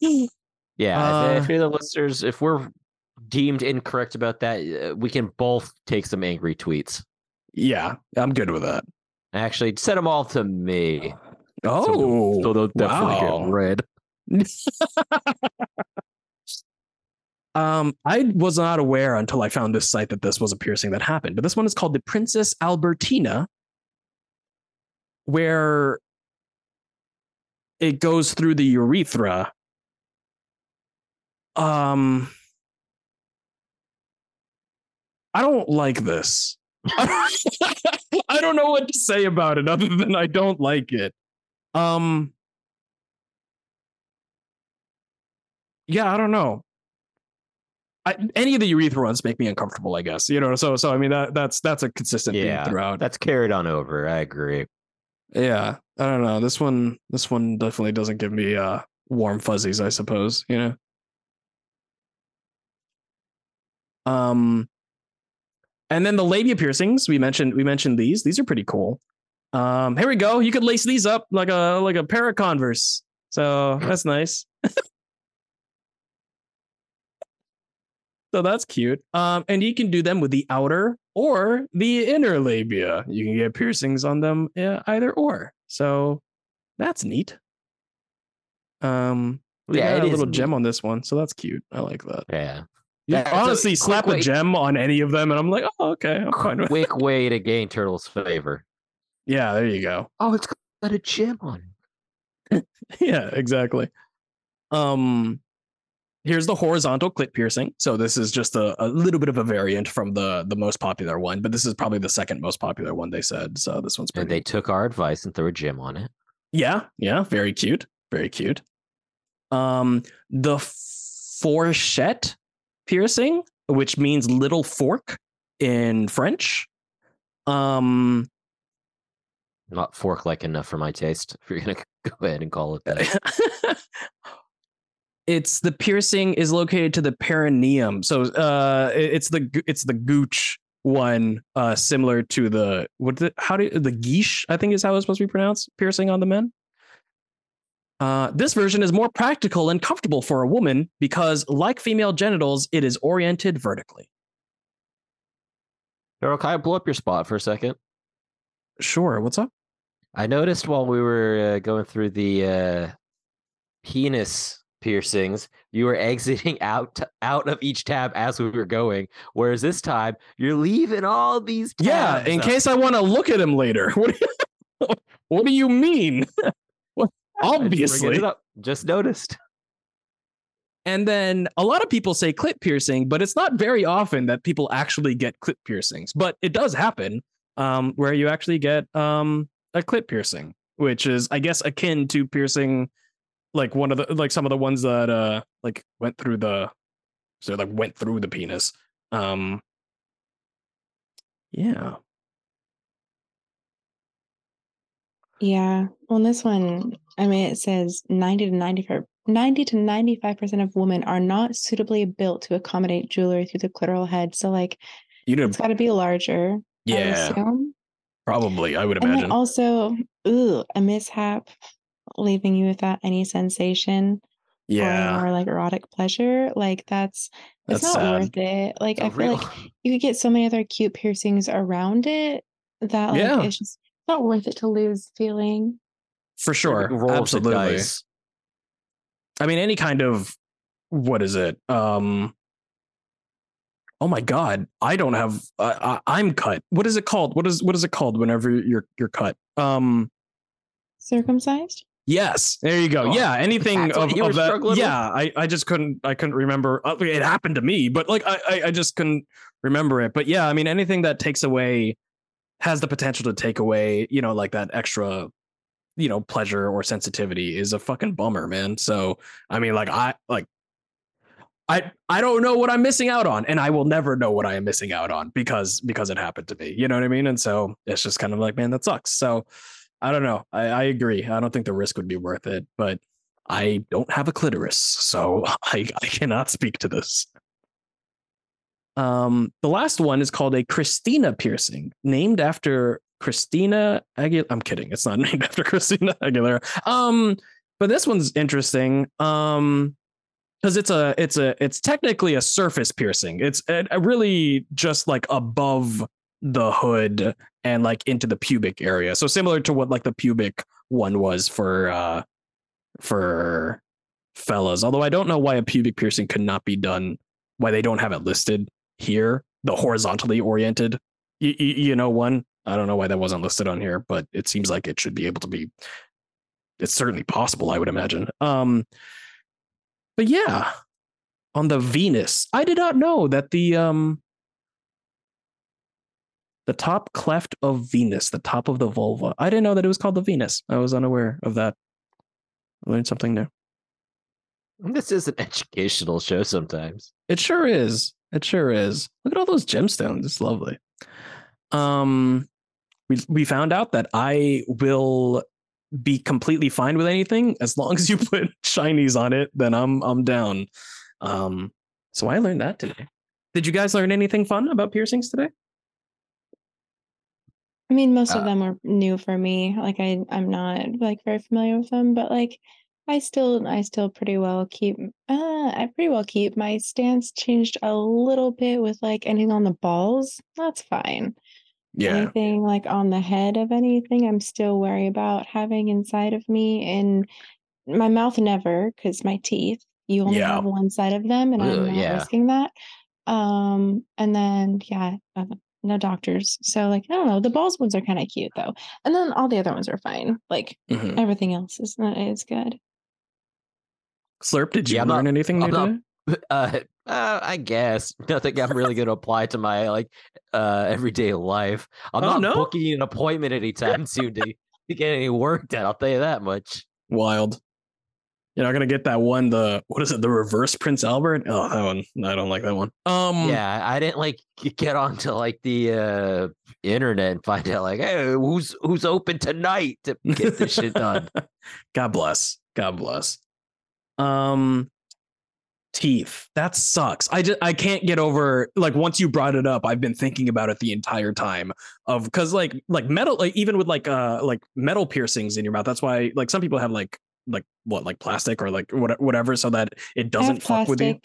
Yeah, if- Uh, if any of the listeners, if we're deemed incorrect about that, uh, we can both take some angry tweets. yeah, I'm good with that. Actually, send them all to me. Oh, so they'll definitely wow. get read. (laughs) Um, I was not aware until I found this site that this was a piercing that happened, but this one is called the Princess Albertina, where it goes through the urethra. Um, I don't like this. (laughs) I don't know what to say about it other than I don't like it. Um, yeah, I don't know. I, any of the urethra ones make me uncomfortable. I guess you know. So so I mean that that's that's a consistent Yeah, theme throughout. That's carried on over. I agree. yeah, I don't know. This one this one definitely doesn't give me uh warm fuzzies. I suppose you know. Um, and then the labia piercings we mentioned. We mentioned these. These are pretty cool. Um, here we go. You could lace these up like a like a pair of Converse. So that's nice. (laughs) So that's cute. Um, and you can do them with the outer or the inner labia. You can get piercings on them yeah, either or. So that's neat. Um, we Yeah, got a little neat. gem on this one, so that's cute. I like that. Yeah. A honestly quick slap a gem on any of them, and I'm like, oh, okay, I'm fine with. Quick way to gain Turtle's favor. Yeah, there you go. Oh, it's got a gem on. it. (laughs) yeah, exactly. Um, here's the horizontal clit piercing. So this is just a, a little bit of a variant from the the most popular one, but this is probably the second most popular one they said. So this one's And pretty. they took our advice and threw a gem on it. yeah, yeah, very cute, very cute. Um, the fourchette piercing, which means little fork in French. Um, Not fork like enough for my taste. (laughs) If you're gonna go ahead and call it that. (laughs) it's the piercing is located to the perineum so uh it's the it's the gooch one uh similar to the what the, how do the guiche i think is how it's supposed to be pronounced piercing on the men uh this version is more practical and comfortable for a woman because like female genitals it is oriented vertically Turtle, can I blow up your spot for a second? sure what's up I noticed while we were uh, going through the uh, penis piercings, you were (laughs) exiting out out of each tab as we were going. Whereas this time, you're leaving all these tabs. yeah in up. case i want to look at him later (laughs) what do you, (laughs) what do you mean What- I just bring obviously just noticed. And then a lot of people say clip piercing, but it's not very often that people actually get clip piercings. But it does happen um, where you actually get um, a clip piercing, which is, I guess, akin to piercing like one of the like some of the ones that uh like went through the so like went through the penis. Um, yeah. Yeah. Well, this one, I mean, it says 90 to 95, 90 to 95% of women are not suitably built to accommodate jewelry through the clitoral head. So, like, You know, it's got to be larger. Yeah, assume. probably. I would And imagine. also, ooh, a mishap leaving you without any sensation yeah, or more like erotic pleasure. Like, that's, it's not sad. worth it. Like, a I feel real- like you could get so many other cute piercings around it that, like, Yeah. it's just not worth it to lose feeling. for sure. roll of the Absolutely. I mean, any kind of what is it? Um, oh my god, I don't have. Uh, I, I'm cut. What is it called? What is what is it called whenever you're you're cut? Um, Circumcised? yes, there you go. Oh, yeah, anything of, of that. struggling with? Yeah, I I just couldn't I couldn't remember. Uh, It happened to me, but like I, I I just couldn't remember it. But yeah, I mean, anything that takes away has the potential to take away, you know, like that extra you know pleasure or sensitivity is a fucking bummer man so i mean like i like I I don't know what I'm missing out on, and I will never know what I am missing out on because because it happened to me. You know what I mean? And so it's just kind of like, man, that sucks. So I don't know. I, I agree. I don't think the risk would be worth it, but I don't have a clitoris, so (laughs) I I cannot speak to this. Um, the last one is called a Christina piercing, named after Christina Aguilera. I'm kidding. It's not (laughs) named after Christina Aguilera. Um, but this one's interesting. Um, because it's a it's a it's technically a surface piercing. It's a, a really just like above the hood and like into the pubic area. So similar to what like the pubic one was for uh for fellas. Although I don't know why a pubic piercing could not be done, why they don't have it listed here, the horizontally oriented, you, you know, one. I don't know why that wasn't listed on here, but it seems like it should be able to be. It's certainly possible, I would imagine. Um, but yeah, on the Venus, I did not know that the um the top cleft of Venus, the top of the vulva. I didn't know that it was called the Venus. I was unaware of that. I learned something new. This is an (laughs) educational show sometimes. It sure is. It sure is. Look at all those gemstones. It's lovely. Um we we found out that I will be completely fine with anything as long as you (laughs) put shinies on it, then I'm I'm down. Um so I learned that today. Did you guys learn anything fun about piercings today? I mean, most of Uh, them were new for me. Like I, I'm not like very familiar with them, but like I still, I still pretty well keep. Uh, I pretty well keep my stance changed a little bit with like anything on the balls. That's fine. Yeah. Anything like on the head of anything, I'm still worried about having inside of me. And my mouth never, because my teeth. You only Yeah. have one side of them, and Ugh, I'm not yeah. risking that. Um, and then yeah, uh, no doctors. So like I don't know. The balls ones are kind of cute though, and then all the other ones are fine. Like Mhm. everything else is not is good. Slurp, did you Yeah, I'm learn not- anything new I'm not- today? (laughs) Uh, uh, I guess (laughs) nothing I'm really going to apply to my like uh everyday life. I'm Oh, not no? booking an appointment anytime soon to, to get any work done. I'll tell you that much. Wild. You're not gonna get that one. The what is it? The reverse Prince Albert. Oh, that one. I don't like that one. Um. Yeah, I didn't like get onto like the uh internet and find out like, hey, who's who's open tonight to get this shit done. (laughs) God bless. God bless. Um. Teeth. That sucks. I just I can't get over like once you brought it up, I've been thinking about it the entire time of because like like metal like even with like uh like metal piercings in your mouth. That's why like some people have like like what like plastic or like what, whatever so that it doesn't fuck with you.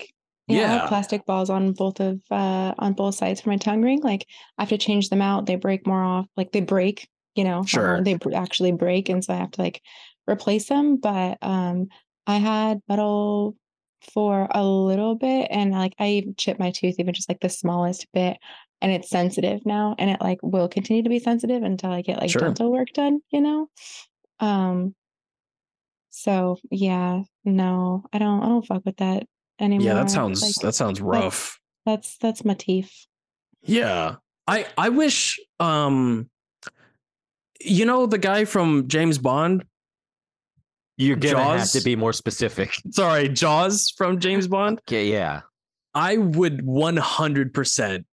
Yeah, Yeah. have plastic balls on both of uh on both sides for my tongue ring. Like I have to change them out. They break more off. Like they break. You know, uh, Sure. they br- actually break, and so I have to like replace them. But um, I had metal for a little bit, and like I even chipped my tooth, even just like the smallest bit, and it's sensitive now, and it like will continue to be sensitive until I get like Sure. dental work done. You know, um. So yeah, no, I don't. I don't fuck with that anymore. Yeah, that sounds Like, that sounds rough. that's that's my teeth. Yeah. I I wish um you know the guy from James Bond? You're gonna have Jaws? to be more specific. (laughs) Sorry, Jaws from James Bond? Okay, yeah. I would 100%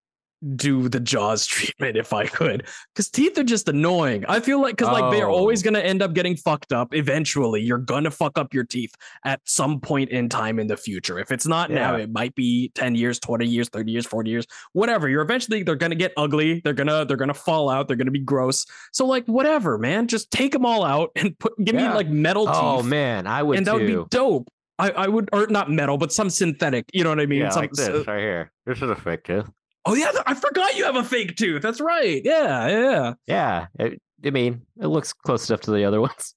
do the Jaws (laughs) treatment if I could cuz teeth are just annoying. I feel like cuz like they're always Oh. going to end up getting fucked up eventually. You're going to fuck up your teeth at some point in time in the future. If it's not now, it might be 10 years, 20 years, 30 years, 40 years, whatever. You're eventually they're going to get ugly. They're going to they're going to fall out. They're going to be gross. So like whatever, man, just take them all out and put give me like metal oh, teeth. Oh man, I would and that too. would be dope. I, I would, or not metal, but some synthetic. You know what I mean? yeah, some, like this uh right here. This is a fake tooth. Oh yeah, I forgot you have a fake tooth. That's right. Yeah, yeah. Yeah, it, I mean, it looks close enough to the other (laughs) ones,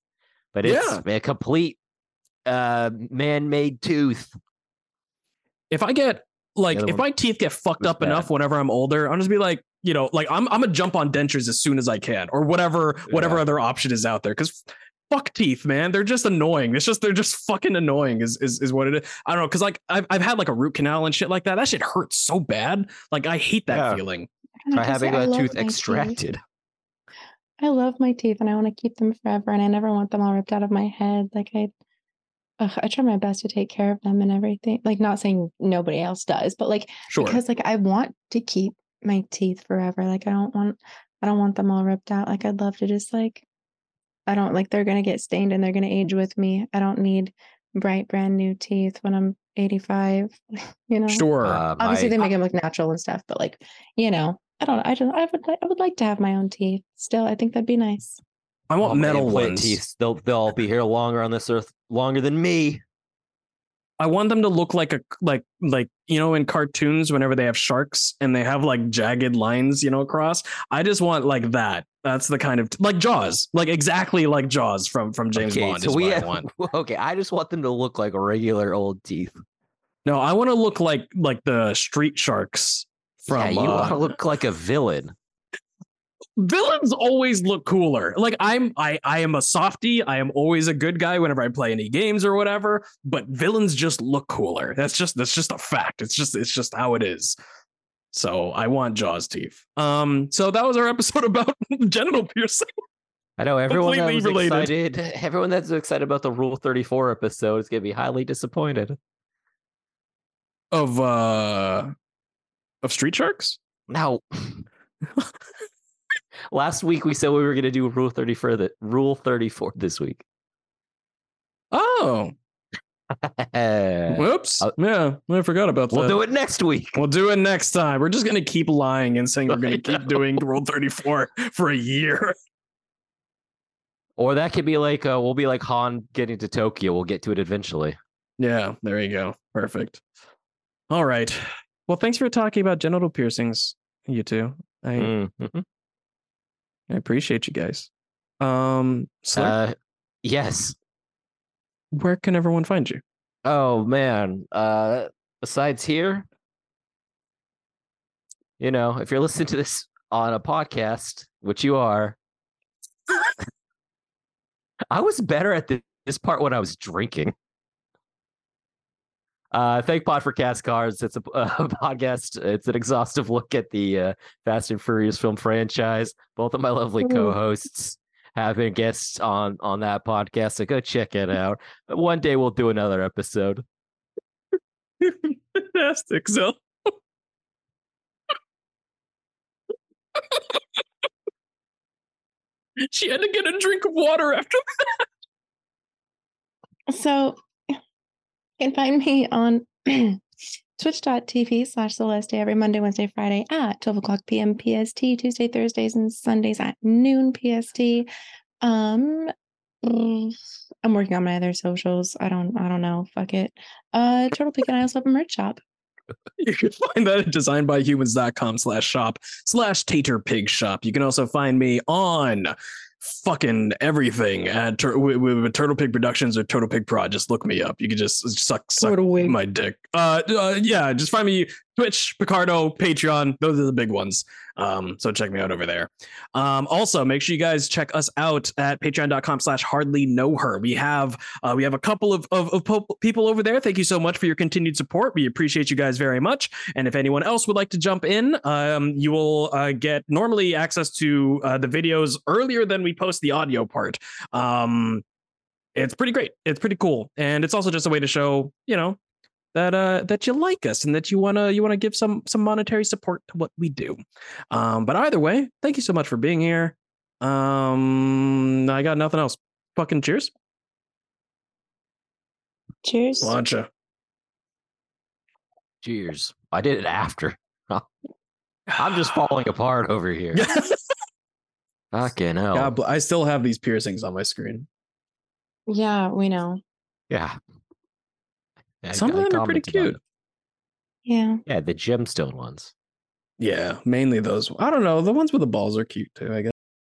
but it's a complete uh man-made tooth. If I get like, if my teeth get fucked up enough whenever I'm older, I'm just be like, you know, like I'm I'm gonna jump on dentures as soon as I can, or whatever whatever Yeah. other option is out there. Because fuck teeth, man, they're just annoying. It's just they're just fucking annoying. Is is is what it is. I don't know. Because like I've I've had like a root canal and shit like that. That shit hurts so bad. Like I hate that Yeah. feeling. I don't know, Try 'cause having I a love tooth my teeth. extracted. I love my teeth and I want to keep them forever and I never want them all ripped out of my head. Like I ugh, I try my best to take care of them and everything. Like, not saying nobody else does, but like Sure. because like I want to keep my teeth forever. Like I don't want I don't want them all ripped out. Like I'd love to just like I don't like they're gonna get stained and they're gonna age with me. I don't need bright brand new teeth when I'm 85. (laughs) You know, Sure. Uh, obviously my- they make them look natural and stuff, but like you know, I don't. I just I would I would like to have my own teeth. Still, I think that'd be nice. I want all my metal ones. Teeth, they'll they'll all be here longer on this earth, longer than me. I want them to look like a like like you know in cartoons whenever they have sharks and they have like jagged lines you know across. I just want like that. That's the kind of like Jaws, like exactly like Jaws from from James okay, Bond. so is we what I have, want. (laughs) okay. I just want them to look like regular old teeth. No, I want to look like like the street sharks from. yeah, you uh, want to look like a villain. Villains always look cooler. Like I'm I I am a softie. I am always a good guy whenever I play any games or whatever, but villains just look cooler. That's just that's just a fact. It's just it's just how it is. So I want Jaws teeth. Um so that was our episode (laughs) about genital piercing. I know everyone that was related. excited. Everyone that's excited about the Rule Thirty Four episode is gonna be highly disappointed. Of uh of street sharks? Now, (laughs) last week we said we were gonna do Rule Thirty for the Rule Thirty Four this week. Oh, (laughs) whoops. Uh, yeah, I forgot about that. We'll do it next week. We'll do it next time. We're just gonna keep lying and saying we're gonna (laughs) keep know. doing Rule 34 for a year. (laughs) Or that could be like uh, we'll be like Han getting to Tokyo. We'll get to it eventually. Yeah, there you go. Perfect. All right. Well, thanks for talking about genital piercings, you two. I, Mhm. I appreciate you guys. Um, Slick, Uh, yes. where can everyone find you? Oh man. Uh, besides here, you know, if you're listening to this on a podcast, which you are, (laughs) I was better at this part when I was drinking. Uh, thank Pod for Cast Cards. It's a, (laughs) a podcast. It's an exhaustive look at the uh, Fast and Furious film franchise. Both of my lovely co-hosts have been guests on on that podcast, so go check it out. One day we'll do another episode. (laughs) Fantastic, Zell. (laughs) she had to get a drink of water after that. So you can find me on (clears throat) twitch.tv slash Celeste every Monday, Wednesday, Friday at 12 o'clock p.m. PST, Tuesday, Thursdays, and Sundays at noon PST. Um (sighs) I'm working on my other socials. I don't I don't know. Fuck it. Uh Turtle Peak and I also have a merch shop. You can find that at designbyhumans.com slash shop slash tater pig shop. You can also find me on fucking everything at Tur- with, with Turtle Pig Productions or Turtle Pig Prod. Just look me up. You can just suck suck my dick. Uh, uh yeah, just find me Twitch, Picardo, Patreon. Those are the big ones. Um, so check me out over there. Um, also make sure you guys check us out at patreon.com slash hardly know her. We have uh, we have a couple of, of, of po- people over there. Thank you so much for your continued support. We appreciate you guys very much. And if anyone else would like to jump in, um, you will uh, get normally access to uh, the videos earlier than we post the audio part. Um, it's pretty great. It's pretty cool, and it's also just a way to show you know that uh that you like us and that you wanna you wanna give some some monetary support to what we do. Um, but either way, thank you so much for being here. Um, I got nothing else. Fucking cheers. Cheers. Launcha. Cheers. I did it after. (laughs) I'm just (sighs) falling apart over here. (laughs) Fucking hell. God, I still have these piercings on my screen. Yeah, we know. Yeah. I- Some of them are pretty cute. Yeah. Yeah, the gemstone ones. Yeah, mainly those. I don't know. The ones with the balls are cute too. I guess.